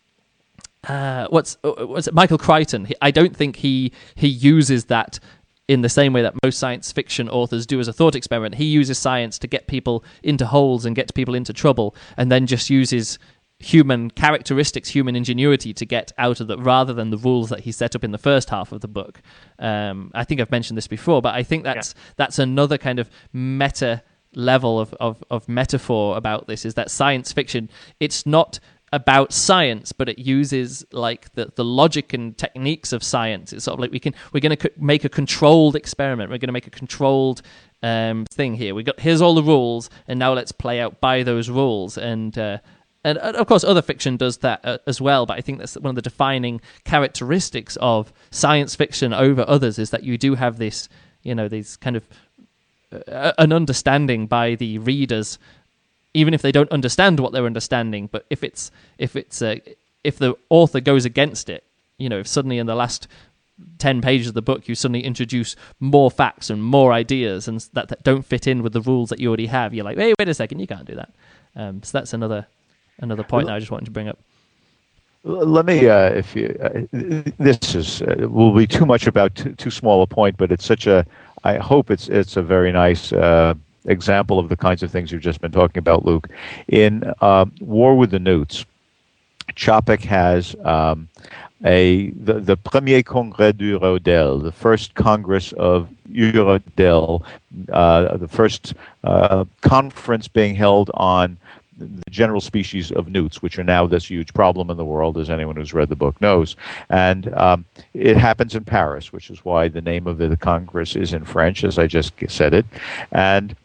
uh, what's uh, what's it, Michael Crichton he, I don't think he he uses that in the same way that most science fiction authors do as a thought experiment he uses science to get people into holes and get people into trouble and then just uses human characteristics, human ingenuity to get out of that, rather than the rules that he set up in the first half of the book. Um, I think I've mentioned this before, but I think that's yeah. that's another kind of meta level of, of, of metaphor about this is that science fiction it's not about science, but it uses like the, the logic and techniques of science. It's sort of like we can we're going to make a controlled experiment. We're going to make a controlled um, thing here. We got here's all the rules, and now let's play out by those rules. And uh, and of course other fiction does that uh, as well but i think that's one of the defining characteristics of science fiction over others is that you do have this you know these kind of uh, an understanding by the readers even if they don't understand what they're understanding but if it's if it's uh, if the author goes against it you know if suddenly in the last 10 pages of the book you suddenly introduce more facts and more ideas and that, that don't fit in with the rules that you already have you're like hey wait a second you can't do that. Um, so that's another another point I just wanted to bring up. Let me, uh, if you, uh, this is uh, will be too much about too, too, small a point, but it's such a. I hope it's it's a very nice uh, example of the kinds of things you've just been talking about, Luke. In um, War with the Newts, Čapek has um, a the, the Premier Congrès du Rodel, the first Congress of Urodel, uh, the first uh, conference being held on the general species of newts, which are now this huge problem in the world, as anyone who's read the book knows. And um, it happens in Paris, which is why the name of the Congress is in French, as I just said it. And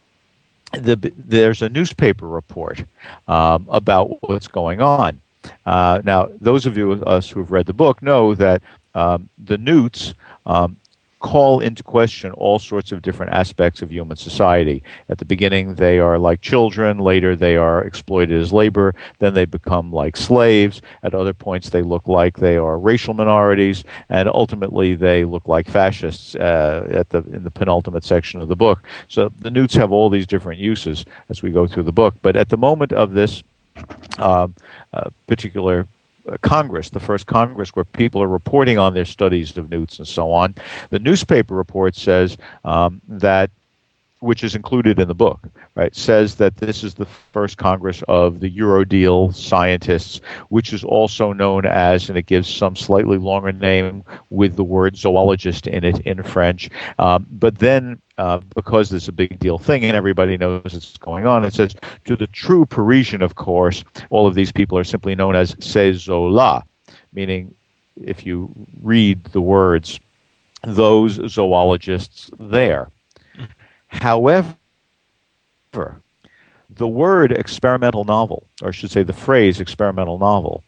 the, there's a newspaper report um, about what's going on. Uh, now, those of you us who have read the book know that um, the newts um, call into question all sorts of different aspects of human society. At the beginning, they are like children. Later, they are exploited as labor. Then they become like slaves. At other points, they look like they are racial minorities, and ultimately, they look like fascists. Uh, at the in the penultimate section of the book, so the newts have all these different uses as we go through the book. But at the moment of this uh, uh, particular Congress, the first Congress where people are reporting on their studies of newts and so on. The newspaper report says um, that which is included in the book, right, says that this is the first Congress of the Urodel scientists, which is also known as, and it gives some slightly longer name with the word zoologist in it in French. Um, but then, uh, because this is a big deal thing and everybody knows it's going on, it says to the true Parisian, of course, all of these people are simply known as ces zola, meaning if you read the words, those zoologists there. However, the word experimental novel, or I should say the phrase experimental novel,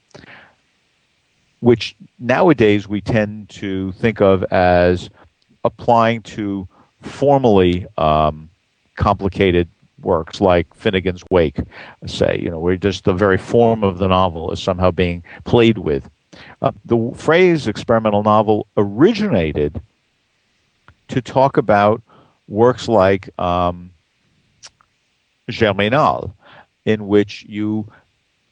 which nowadays we tend to think of as applying to formally um, complicated works like Finnegans Wake, say, you know, where just the very form of the novel is somehow being played with. Uh, the phrase experimental novel originated to talk about works like um, Germinal, in which you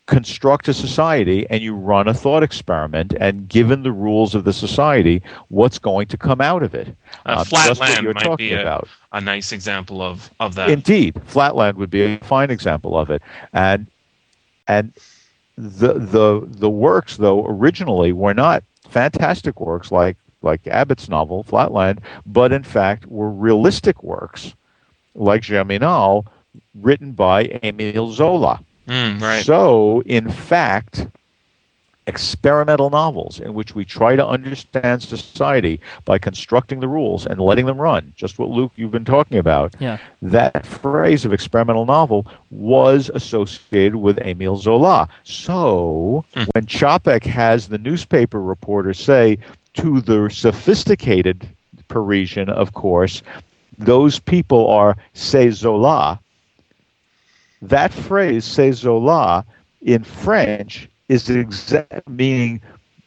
construct a society and you run a thought experiment, and given the rules of the society, what's going to come out of it? Uh, um, Flatland might be a, a, nice example of, of that. Indeed, Flatland would be a fine example of it, and and the the the works though originally were not fantastic works like like Abbott's novel, Flatland, but in fact were realistic works like Germinal written by Emile Zola. Mm, right. So, in fact, experimental novels in which we try to understand society by constructing the rules and letting them run, just what Luke you've been talking about. Yeah. That phrase of experimental novel was associated with Emile Zola. So mm. when Čapek has the newspaper reporter say to the sophisticated Parisian, of course, those people are ces Zola. That phrase, ces Zola, in French is exact meaning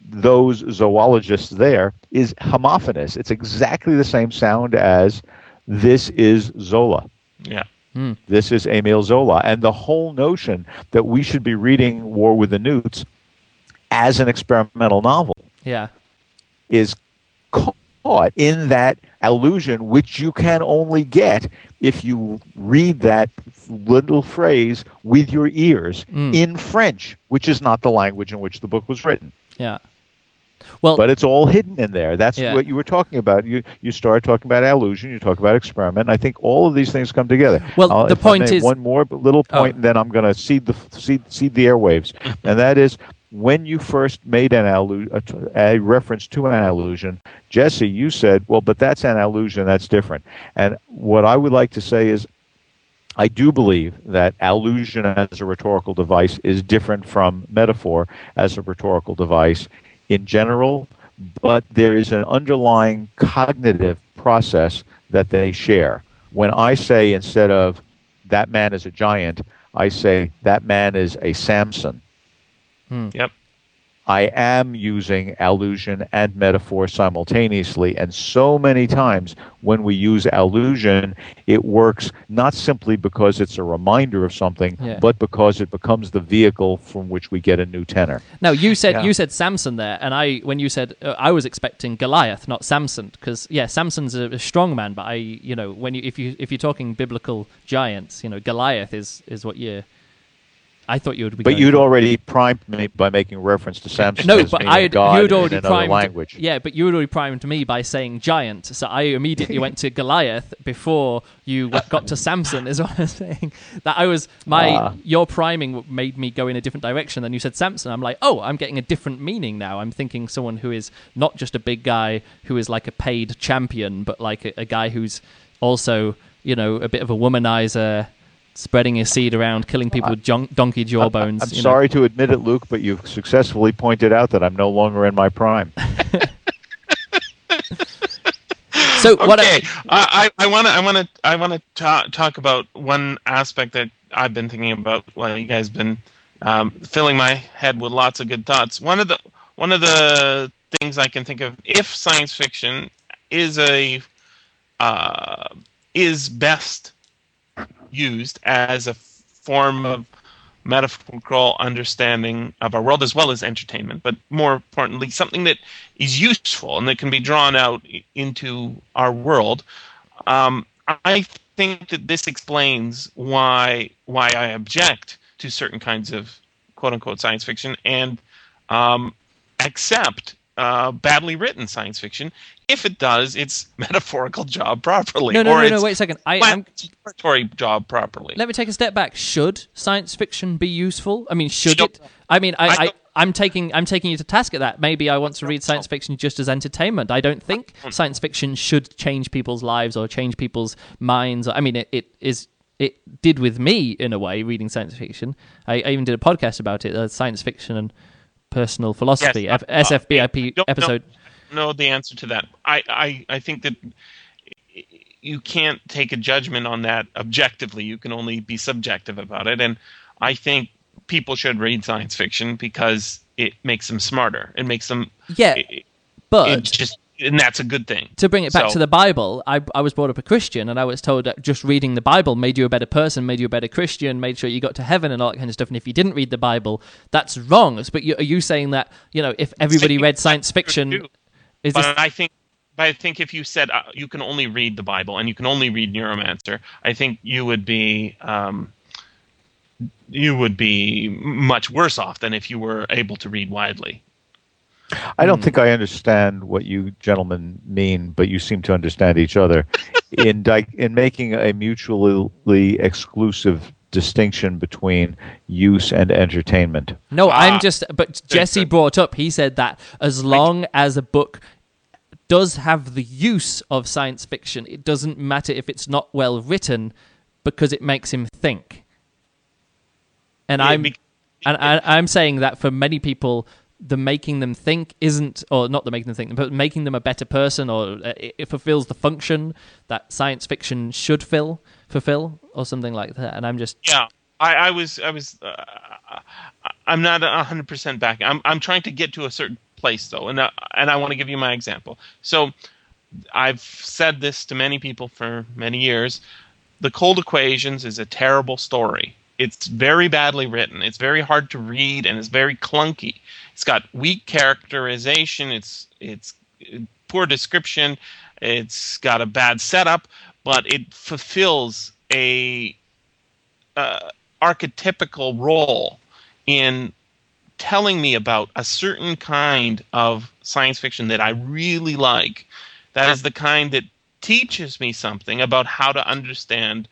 those zoologists there is homophonous. It's exactly the same sound as this is Zola. Yeah. Hmm. This is Emile Zola. And the whole notion that we should be reading War with the Newts as an experimental novel Yeah. Is caught in that allusion, which you can only get if you read that little phrase with your ears Mm. in French, which is not the language in which the book was written. Yeah. Well, But it's all hidden in there. That's Yeah. what you were talking about. You you start talking about allusion, you talk about experiment. I think all of these things come together. Well, Uh, the point may, is- one more little Oh. point, and then I'm going to cede the cede, cede the airwaves, *laughs* and that is when you first made an allu- a, reference to an allusion, Jesse, you said, "Well, but that's an allusion. That's different." And what I would like to say is, I do believe that allusion as a rhetorical device is different from metaphor as a rhetorical device in general, but there is an underlying cognitive process that they share. When I say instead of that man is a giant, I say that man is a Samson. Yep. I am using allusion and metaphor simultaneously. And so many times when we use allusion, it works not simply because it's a reminder of something, Yeah. but because it becomes the vehicle from which we get a new tenor. Now you said Yeah. you said Samson there, and I when you said uh, I was expecting Goliath, not Samson, because yeah, Samson's a, a strong man, but I you know when you if you if you're talking biblical giants, you know Goliath is is what you. I thought you would be. But you'd already primed me by making reference to Samson No, as but I you'd already primed. language. Yeah, but you had already primed me by saying giant, so I immediately went to Goliath before you got to Samson. Is what I'm saying. That I was my Ah. your priming made me go in a different direction. Then you said Samson. I'm like, oh, I'm getting a different meaning now. I'm thinking someone who is not just a big guy who is like a paid champion, but like a, a guy who's also you know a bit of a womanizer. Spreading his seed around, killing people with jon- donkey jawbones. I'm you know. sorry to admit it, Luke, but you've successfully pointed out that I'm no longer in my prime. *laughs* So what? okay, I I want to I want to I want to ta- talk about one aspect that I've been thinking about while you guys been um, filling my head with lots of good thoughts. One of the one of the things I can think of if science fiction is a uh, is best used as a form of metaphorical understanding of our world as well as entertainment, but more importantly, something that is useful and that can be drawn out into our world. Um, I think that this explains why why I object to certain kinds of quote unquote science fiction and um, accept uh, badly written science fiction if it does its *laughs* metaphorical job properly. no, no, or no, no. its Wait a second. I, I'm, job properly. Let me take a step back. Should science fiction be useful? I mean, should Should- it? I mean, I, I I I'm taking I'm taking you to task at that. Maybe I want to read science fiction just as entertainment. I don't think science fiction should change people's lives or change people's minds. I mean, it, it is it did with me in a way reading science fiction. I, I even did a podcast about it, uh, science fiction and personal philosophy, Yes, F- SFBIP episode. know the answer to that. I, I, I think that you can't take a judgment on that objectively. You can only be subjective about it. And I think people should read science fiction because it makes them smarter. It makes them. Yeah, It, but it just and that's a good thing. to bring it back So- to the Bible, I, I was brought up a Christian, and I was told that just reading the Bible made you a better person, made you a better Christian, made sure you got to heaven and all that kind of stuff. And if you didn't read the Bible, that's wrong. But you, are you saying that you know if everybody read science fiction, is this? But I think, but I think if you said uh, you can only read the Bible and you can only read Neuromancer, I think you would be um, you would be much worse off than if you were able to read widely. I don't think I understand what you gentlemen mean, but you seem to understand each other. *laughs* in di- in making a mutually exclusive distinction between use and entertainment. No, Ah. I'm just. But Jesse brought up. He said that as long as a book does have the use of science fiction, it doesn't matter if it's not well written, because it makes him think. And Yeah, I'm bec- and I, I'm saying that for many people, the making them think isn't, or not the making them think, but making them a better person, or uh, it, it fulfills the function that science fiction should fill, fulfill, or something like that. And I'm just, Yeah, I, I was, I was, uh, I'm not hundred percent back. I'm, I'm trying to get to a certain place though, and uh, and I want to give you my example. So I've said this to many people for many years. The Cold Equations is a terrible story. It's very badly written. It's very hard to read and it's very clunky. It's got weak characterization. It's it's poor description. It's got a bad setup, but it fulfills a uh, archetypical role in telling me about a certain kind of science fiction that I really like. That is the kind that teaches me something about how to understand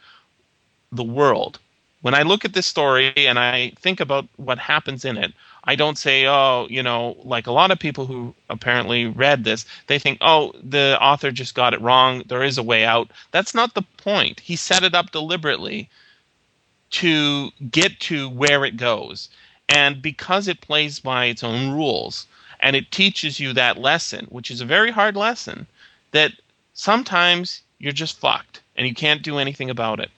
the world. When I look at this story and I think about what happens in it, I don't say, oh, you know, like a lot of people who apparently read this, they think, oh, the author just got it wrong. There is a way out. That's not the point. He set it up deliberately to get to where it goes. And because it plays by its own rules and it teaches you that lesson, which is a very hard lesson, that sometimes you're just fucked and you can't do anything about it.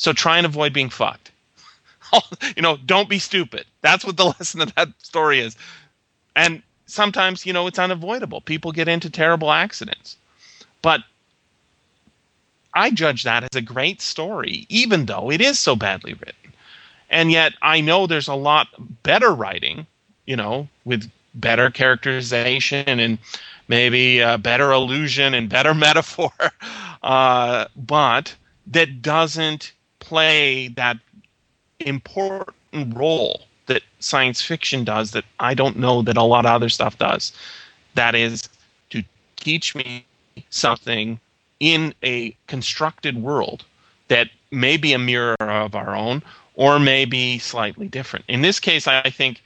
So try and avoid being fucked. *laughs* you know, don't be stupid. That's what the *laughs* lesson of that story is. And sometimes, you know, it's unavoidable. People get into terrible accidents. But I judge that as a great story, even though it is so badly written. And yet I know there's a lot better writing, you know, with better characterization and maybe better illusion and better *laughs* metaphor, uh, but that doesn't play that important role that science fiction does that I don't know that a lot of other stuff does. That is to teach me something in a constructed world that may be a mirror of our own or may be slightly different. In this case, I think,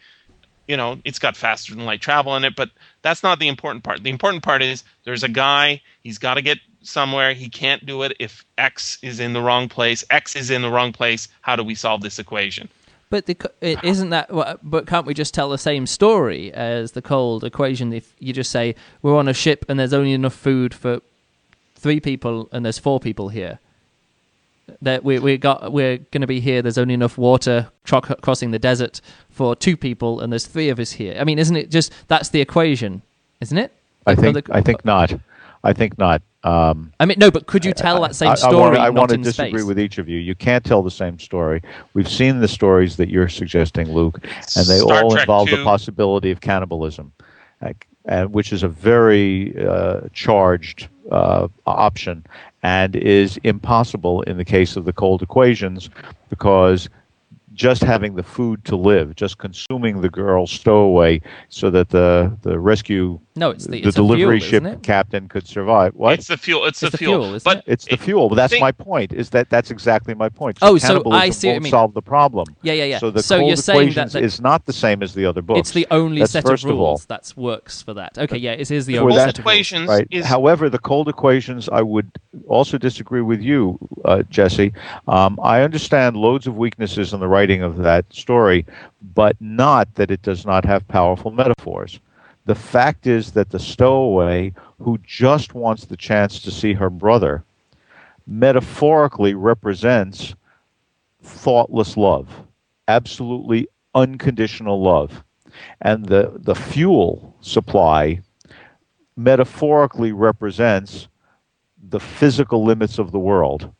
you know, it's got faster than light travel in it, but that's not the important part. The important part is there's a guy, he's got to get somewhere, he can't do it if X is in the wrong place, X is in the wrong place. How do we solve this equation? But the, isn't that? But can't we just tell the same story as the cold equation? If you just say we're on a ship and there's only enough food for three people and there's four people here, that we we got we're going to be here. There's only enough water tro- crossing the desert for two people, and there's three of us here. I mean, isn't it just that's the equation, isn't it? I think the, I think not. I think not. Um, I mean, no, but could you tell that same story? I, I, I want to disagree space? with each of you. You can't tell the same story. We've seen the stories that you're suggesting, Luke, and they Star all Trek involve 2. the possibility of cannibalism, and which is a very uh, charged uh, option and is impossible in the case of the cold equations because just having the food to live, just consuming the girl stowaway so that the, the rescue, no, it's the, the it's delivery fuel, ship isn't captain could survive. What? It's the fuel. It's, It's the, the fuel, isn't but it? It's the fuel. But that's think- my point. Is that that's exactly my point. Oh, so I see what you won't mean. solve the problem. Yeah, yeah, yeah. So the So cold you're saying that- equations that- is not the same as the other books. It's the only That's set first of of rules that works for that. Okay, yeah, it is the only that- set of rules. equations right. is However, the cold equations, I would also disagree with you, uh, Jesse. Um, I understand loads of weaknesses in the writing of that story, but not that it does not have powerful metaphors. The fact is that the stowaway who just wants the chance to see her brother metaphorically represents thoughtless love, absolutely unconditional love. And the, the fuel supply metaphorically represents the physical limits of the world.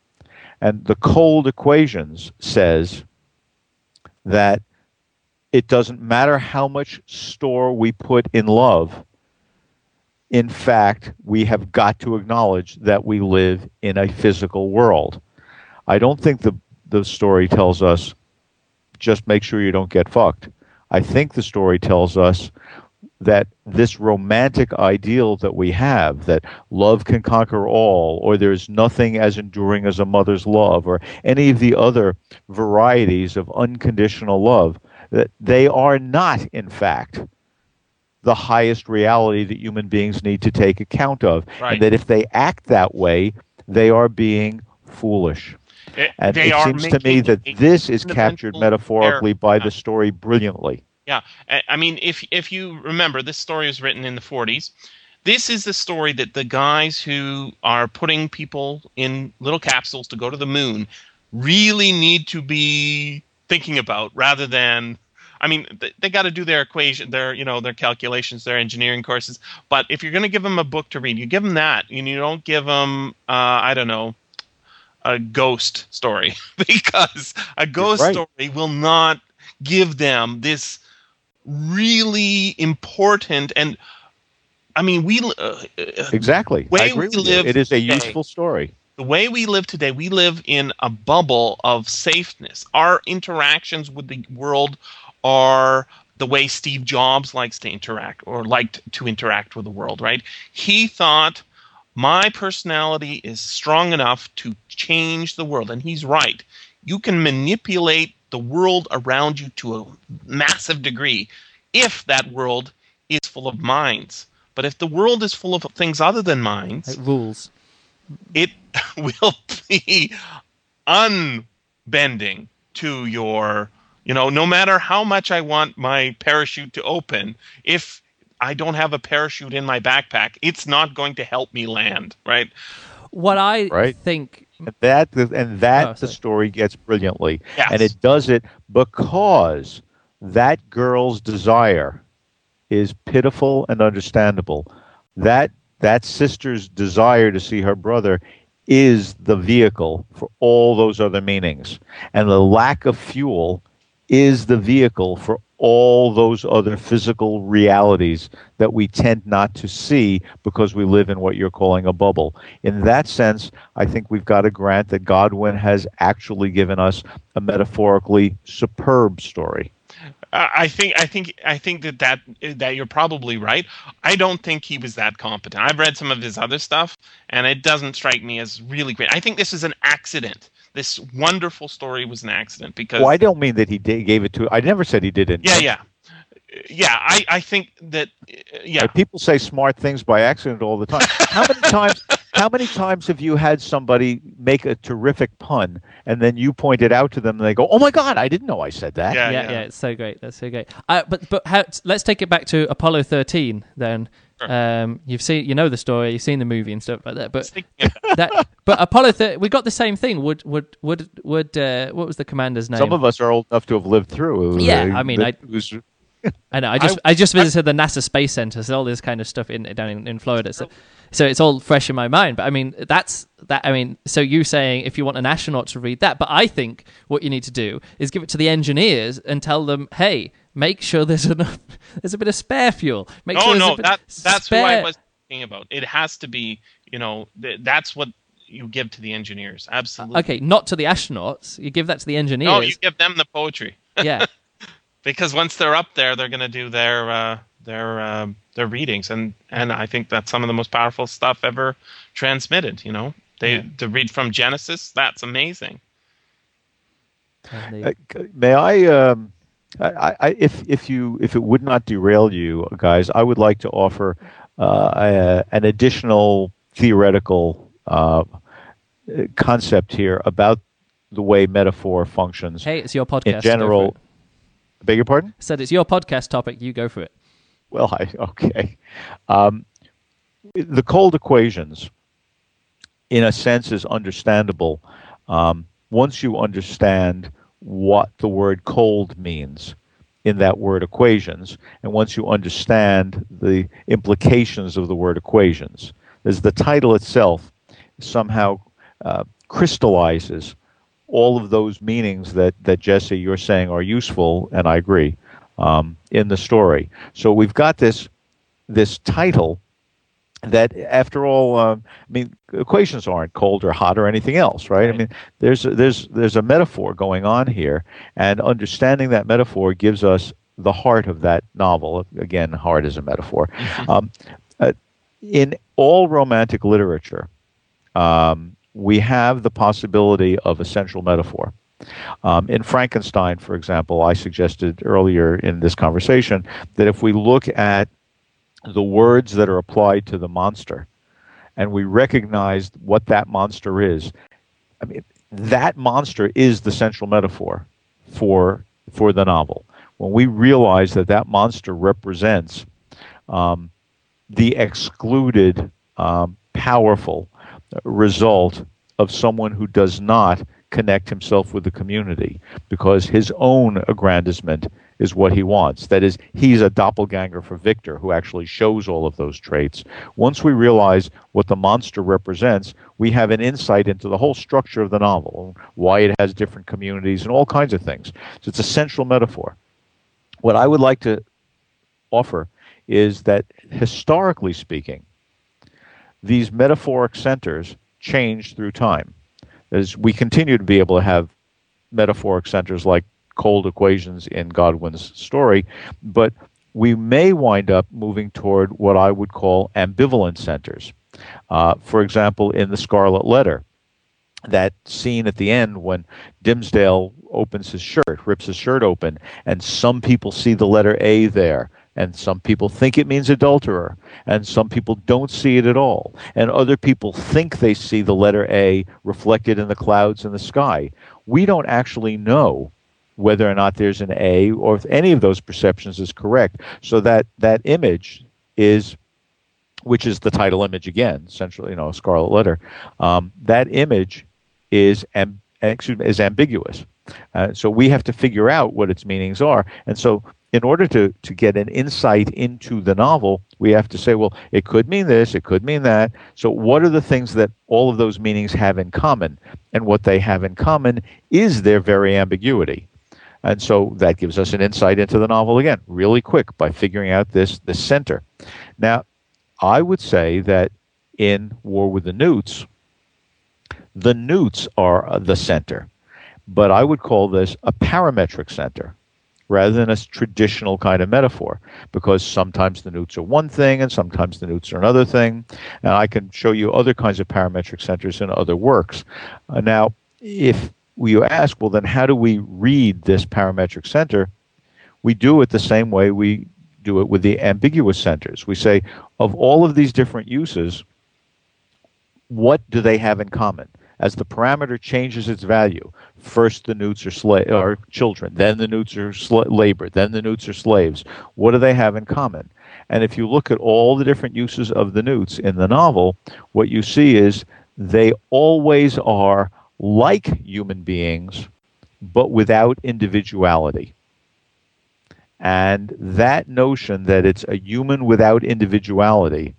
And the cold equations says that it doesn't matter how much store we put in love. In fact, we have got to acknowledge that we live in a physical world. I don't think the, the story tells us just make sure you don't get fucked. I think the story tells us that this romantic ideal that we have that love can conquer all or there's nothing as enduring as a mother's love or any of the other varieties of unconditional love that they are not in fact the highest reality that human beings need to take account of Right. and that if they act that way they are being foolish eh, it- and it seems to me that this is captured metaphorically error. by the story brilliantly Yeah, I I mean, if if you remember, this story was written in the 40s. This is the story that the guys who are putting people in little capsules to go to the moon really need to be thinking about, rather than. I mean, they, they got to do their equation, their you know their calculations, their engineering courses. But if you're going to give them a book to read, you give them that, and you don't give them, uh, I don't know, a ghost story *laughs* because a ghost right. story will not give them this really important and I mean we uh, uh, Exactly. Way we live It is a today. useful story. the way we live today, we live in a bubble of safeness. Our interactions with the world are the way Steve Jobs likes to interact or liked to interact with the world, right? He thought my personality is strong enough to change the world. And he's right. You can manipulate the world around you to a massive degree if that world is full of minds. But if the world is full of things other than minds, Like rules. it *laughs* will be unbending to your you know no matter how much i want my parachute to open if i don't have a parachute in my backpack it's not going to help me land right What I Right. think And that and that Oh, the story gets brilliantly, Yes. and it does it because that girl's desire is pitiful and understandable. That that sister's desire to see her brother is the vehicle for all those other meanings, and the lack of fuel is the vehicle for all those other physical realities that we tend not to see because we live in what you're calling a bubble. In that sense, I think we've got to grant that Godwin has actually given us a metaphorically superb story. I think I think I think that, that that you're probably right. I don't think he was that competent. I've read some of his other stuff, and it doesn't strike me as really great. I think this is an accident. This wonderful story was an accident because Well, I don't mean that he did, gave it to. I never said he did it. yeah, yeah, yeah. I I think that uh, yeah. Like, people say smart things by accident all the time. How many *laughs* times? How many times have you had somebody make a terrific pun and then you point it out to them and they go, "Oh my God, I didn't know I said that." Yeah, yeah, yeah. yeah, it's so great. That's so great. Uh, but but how, let's take it back to Apollo 13 then. Sure. Um, you've seen, you know the story, you've seen the movie and stuff like that. But that, *laughs* that, but Apollo 13, we got the same thing. Would would would would uh, what was the commander's name? Some of us are old enough to have lived through. Yeah, uh, I mean, I- was- I know. I just I, just visited the NASA Space Center, so all this kind of stuff in down in, in Florida. So so it's all fresh in my mind. But I mean, that's that. I mean, so you saying if you want an astronaut to read that, but I think what you need to do is give it to the engineers and tell them, hey, make sure there's *laughs* enough, there's a bit of spare fuel. Make oh sure no, that that's who I was thinking about. It has to be, you know, th- that's what you give to the engineers. Absolutely. Okay, not to the astronauts. You give that to the engineers. No, you give them the poetry *laughs* yeah. because once they're up there, they're going to do their uh, their uh, their readings, and and I think that's some of the most powerful stuff ever transmitted. You know, they Yeah. to read from Genesis. That's amazing. And Uh, may I, um, I, I, if if you if it would not derail you guys, I would like to offer uh, a, an additional theoretical uh, concept here about the way metaphor functions hey, it's your podcast. in general. Beg your pardon? Said it's your podcast topic. You go for it. Well, I *laughs* okay. Um, the cold equations, in a sense, is understandable um, once you understand what the word cold means in that word equations, and once you understand the implications of the word equations. As the title itself somehow uh, crystallizes all of those meanings that, that Jesse you're saying are useful, and I agree um, in the story. So we've got this this title that, after all, um, I mean, equations aren't cold or hot or anything else, right? I mean, there's a, there's there's a metaphor going on here, and understanding that metaphor gives us the heart of that novel. Again, heart is a metaphor. *laughs* Um, uh, in all romantic literature, um, we have the possibility of a central metaphor. Um, in Frankenstein, for example, I suggested earlier in this conversation that if we look at the words that are applied to the monster and we recognize what that monster is, I mean, that monster is the central metaphor for, for the novel. When we realize that that monster represents um, the excluded, um, powerful result of someone who does not connect himself with the community because his own aggrandizement is what he wants. That is, he's a doppelganger for Victor who actually shows all of those traits. Once we realize what the monster represents, we have an insight into the whole structure of the novel, why it has different communities and all kinds of things. So it's a central metaphor. What I would like to offer is that historically speaking, these metaphoric centers change through time. As we continue to be able to have metaphoric centers like cold equations in Godwin's story, but we may wind up moving toward what I would call ambivalent centers. Uh, for example, in The Scarlet Letter, that scene at the end when Dimmesdale opens his shirt, rips his shirt open, and some people see the letter A there, and some people think it means adulterer, and some people don't see it at all, and other people think they see the letter A reflected in the clouds in the sky. We don't actually know whether or not there's an A or if any of those perceptions is correct. So that that image is, which is the title image again, essentially, you know, Scarlet Letter. Um, that image is am, excuse me, is ambiguous. Uh, so we have to figure out what its meanings are. And so in order to, to get an insight into the novel, we have to say, well, it could mean this, it could mean that. So, what are the things that all of those meanings have in common? And what they have in common is their very ambiguity. And so that gives us an insight into the novel again, really quick by figuring out this, this center. Now, I would say that in War with the Newts, the newts are the center, but I would call this a parametric center rather than a traditional kind of metaphor because sometimes the newts are one thing and sometimes the newts are another thing. And I can show you other kinds of parametric centers in other works. Uh, now, if you ask, well, then how do we read this parametric center? We do it the same way we do it with the ambiguous centers. We say, of all of these different uses, what do they have in common? As the parameter changes its value, first the newts are, sla- are children, then the newts are sl- labor, then the newts are slaves. What do they have in common? And if you look at all the different uses of the newts in the novel, what you see is they always are like human beings, but without individuality. And that notion that it's a human without individuality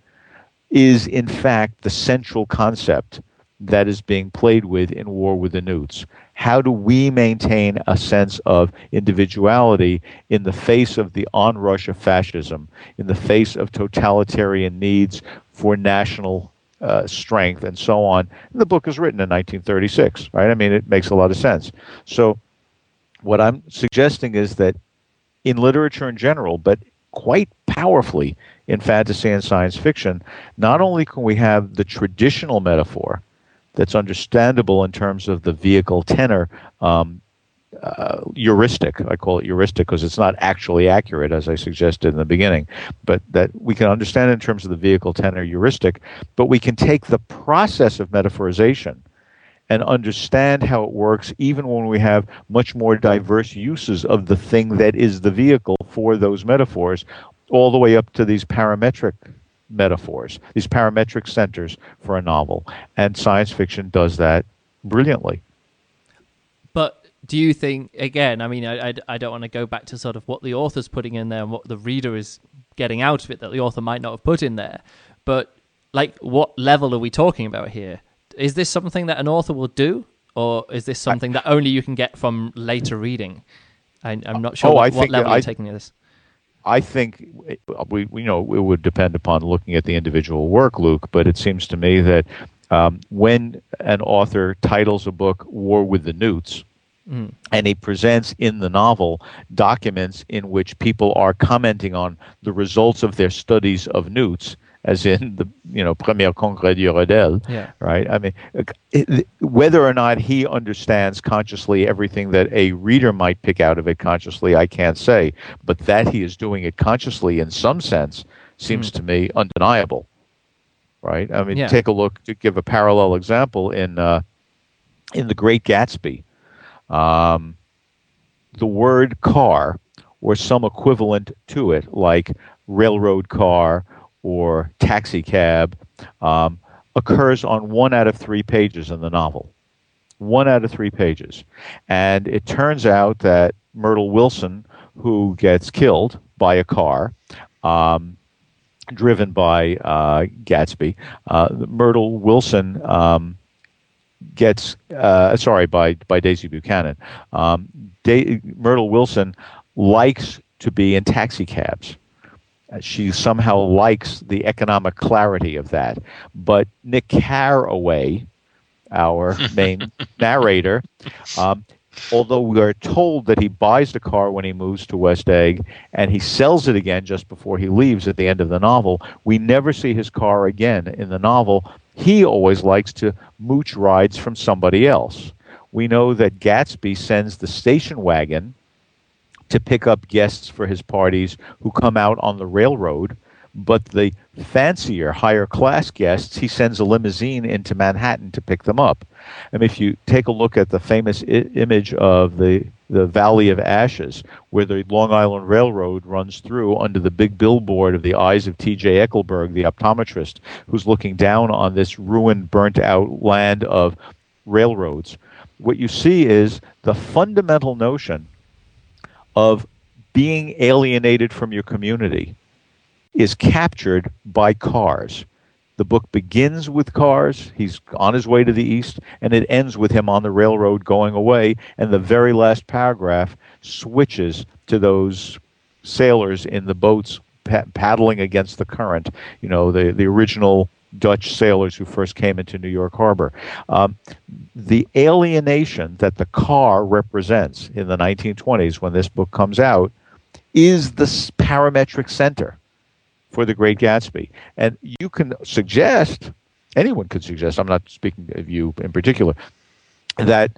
is, in fact, the central concept that is being played with in War with the Newts. How do we maintain a sense of individuality in the face of the onrush of fascism, in the face of totalitarian needs for national uh, strength and so on. And the book is written in 1936, right? I mean, it makes a lot of sense. So, what I'm suggesting is that in literature in general, but quite powerfully in fantasy and science fiction, not only can we have the traditional metaphor that's understandable in terms of the vehicle tenor um, uh, heuristic. I call it heuristic because it's not actually accurate, as I suggested in the beginning, but that we can understand in terms of the vehicle tenor heuristic, but we can take the process of metaphorization and understand how it works even when we have much more diverse uses of the thing that is the vehicle for those metaphors, all the way up to these parametric metaphors, these parametric centers for a novel. And science fiction does that brilliantly do you think again i mean I, I, I, don't want to go back to sort of what the author's putting in there and what the reader is getting out of it that the author might not have put in there but like what level are we talking about here is this something that an author will do or is this something that only you can get from later reading I, am not sure oh, what, what level I, you're taking this I think we, we know it would depend upon looking at the individual work, Luke. But it seems to me that um, when an author titles a book "War with the Newts," Mm. And he presents in the novel documents in which people are commenting on the results of their studies of newts, as in the you know Premier Congrès d'Urodel, yeah. right? I mean, whether or not he understands consciously everything that a reader might pick out of it consciously, I can't say. But that he is doing it consciously in some sense seems mm. to me undeniable, right? I mean, yeah. take a look to give a parallel example in uh, in The Great Gatsby um, the word car or some equivalent to it, like railroad car or taxi cab, um, occurs on one out of three pages in the novel. one out of three pages. And it turns out that Myrtle Wilson, who gets killed by a car, um, driven by uh, Gatsby, uh, Myrtle Wilson um, gets uh, sorry by by Daisy Buchanan. Um, da- Myrtle Wilson likes to be in taxi cabs. Uh, She somehow likes the economic clarity of that. But Nick Carraway, our *laughs* main narrator, um, although we are told that he buys the car when he moves to West Egg and he sells it again just before he leaves at the end of the novel, we never see his car again in the novel. He always likes to mooch rides from somebody else. We know that Gatsby sends the station wagon to pick up guests for his parties who come out on the railroad. But the fancier, higher class guests, he sends a limousine into Manhattan to pick them up. And if you take a look at the famous I- image of the, the Valley of Ashes, where the Long Island Railroad runs through under the big billboard of the eyes of T.J. Eckleburg, the optometrist, who's looking down on this ruined, burnt out land of railroads, what you see is the fundamental notion of being alienated from your community is captured by cars. The book begins with cars. He's on his way to the east, and it ends with him on the railroad going away. And the very last paragraph switches to those sailors in the boats pa- paddling against the current. You know, the, the original Dutch sailors who first came into New York Harbor. Um, the alienation that the car represents in the 1920s when this book comes out is the parametric center for the Great Gatsby. And you can suggest, anyone could suggest, I'm not speaking of you in particular, that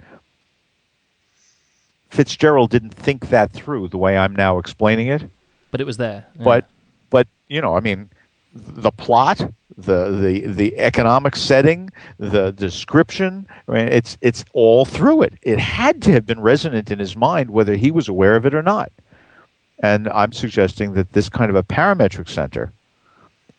Fitzgerald didn't think that through the way I'm now explaining it. But it was there. Yeah. But, but you know, I mean, the plot, the the the economic setting, the description, I mean, it's it's all through it. It had to have been resonant in his mind, whether he was aware of it or not. And I'm suggesting that this kind of a parametric center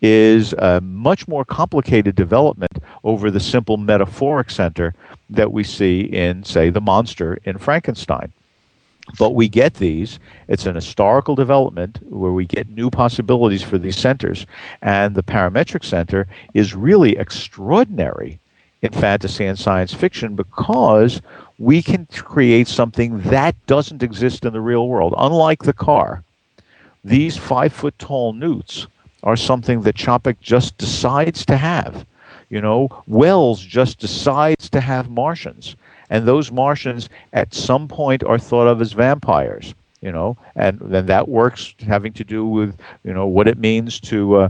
is a much more complicated development over the simple metaphoric center that we see in, say, the monster in Frankenstein. But we get these. It's an historical development where we get new possibilities for these centers. And the parametric center is really extraordinary in fantasy and science fiction because we can create something that doesn't exist in the real world. Unlike the car, these five foot tall newts are something that Čapek just decides to have. You know, Wells just decides to have Martians. And those Martians at some point are thought of as vampires, you know, and then that works having to do with, you know, what it means to uh,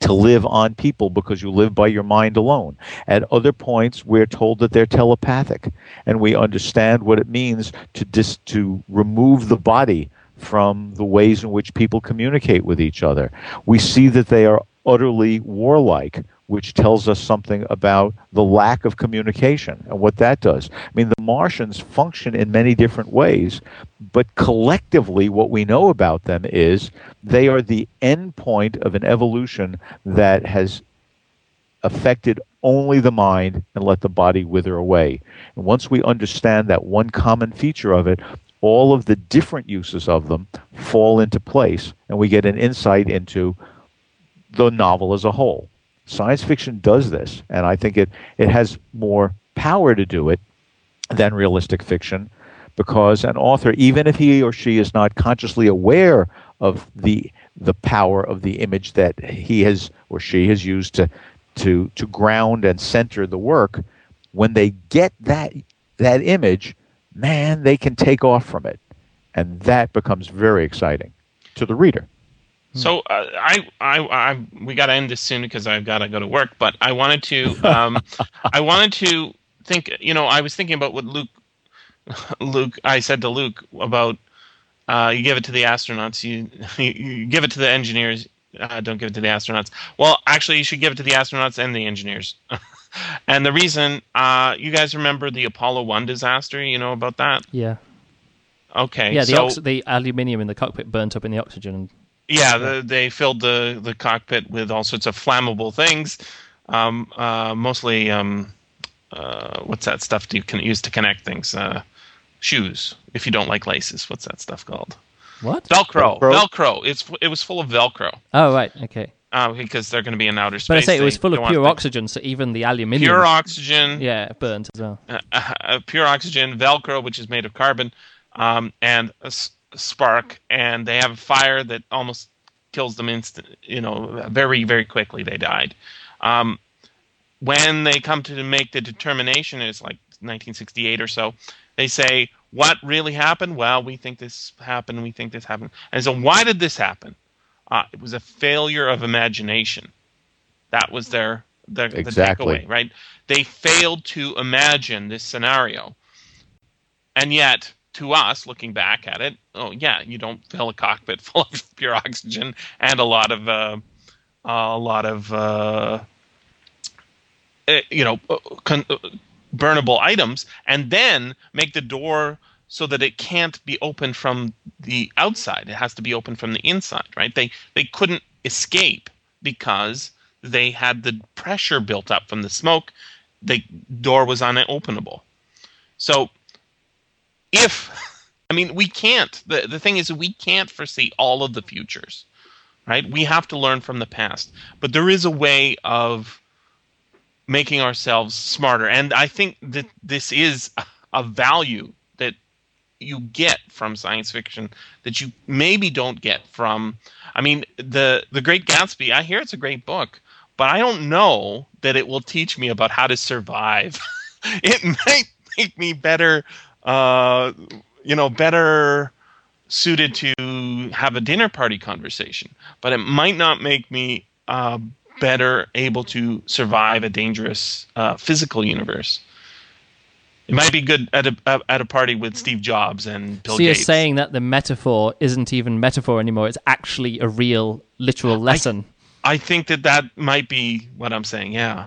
to live on people because you live by your mind alone. At other points, we're told that they're telepathic, and we understand what it means to dis- to remove the body from the ways in which people communicate with each other. We see that they are utterly warlike, which tells us something about the lack of communication and what that does. I mean, the Martians function in many different ways, but collectively, what we know about them is they are the end point of an evolution that has affected only the mind and let the body wither away. And once we understand that one common feature of it, all of the different uses of them fall into place, and we get an insight into the novel as a whole. Science fiction does this, and I think it, it has more power to do it than realistic fiction because an author, even if he or she is not consciously aware of the the power of the image that he has or she has used to to to ground and center the work, when they get that that image, man, they can take off from it, and that becomes very exciting to the reader. So uh, I, I, I, we got to end this soon because I've got to go to work. But I wanted to, um, *laughs* I wanted to think. You know, I was thinking about what Luke, *laughs* Luke. I said to Luke about uh, you give it to the astronauts, *laughs* you, you give it to the engineers. Uh, don't give it to the astronauts. Well, actually, you should give it to the astronauts and the engineers. and the reason, uh, you guys remember the Apollo One disaster? You know about that? yeah, Okay. yeah. The so, ox- the aluminium in the cockpit burnt up in the oxygen. And Yeah, the, they filled the, the cockpit with all sorts of flammable things, um, uh, mostly um, uh, what's that stuff you can use to connect things? Uh, shoes. If you don't like laces, what's that stuff called? What? Velcro. Velcro? Velcro. It's it was full of Velcro Oh right, okay. uh, because they're going to be in outer space. But I say it was They full of don't want pure the- oxygen, so even the aluminium. Pure oxygen. Yeah, burnt as well. uh, uh, pure oxygen, Velcro, which is made of carbon, um, and a s- spark, and they have a fire that almost kills them instant. You know, very very quickly they died. Um, when they come to make the determination, it's like 1968 or so. They say, "What really happened?" Well, we think this happened. We think this happened. And so, why did this happen? Uh, it was a failure of imagination. That was their, their Exactly. the takeaway, right? They failed to imagine this scenario, and yet, to us, looking back at it, oh yeah, you don't fill a cockpit *laughs* full of pure oxygen and a lot of uh, a lot of uh, eh, you know uh, con- uh, burnable items, and then make the door so that it can't be opened from the outside. It has to be opened from the inside, right? They they couldn't escape because they had the pressure built up from the smoke. The door was unopenable. So if I mean we can't the the thing is we can't foresee all of the futures. Right? We have to learn from the past. But there is a way of making ourselves smarter. And I think that this is a- value that you get from science fiction that you maybe don't get from I mean the the Great Gatsby, I hear it's a great book, but I don't know that it will teach me about how to survive. *laughs* it might make me better uh you know better suited to have a dinner party conversation, but it might not make me uh, better able to survive a dangerous uh, physical universe. It might be good at a at a party with Steve Jobs and Bill so you're saying that the metaphor isn't even metaphor anymore; it's actually a real, literal lesson. I think that that might be what I'm saying. Yeah.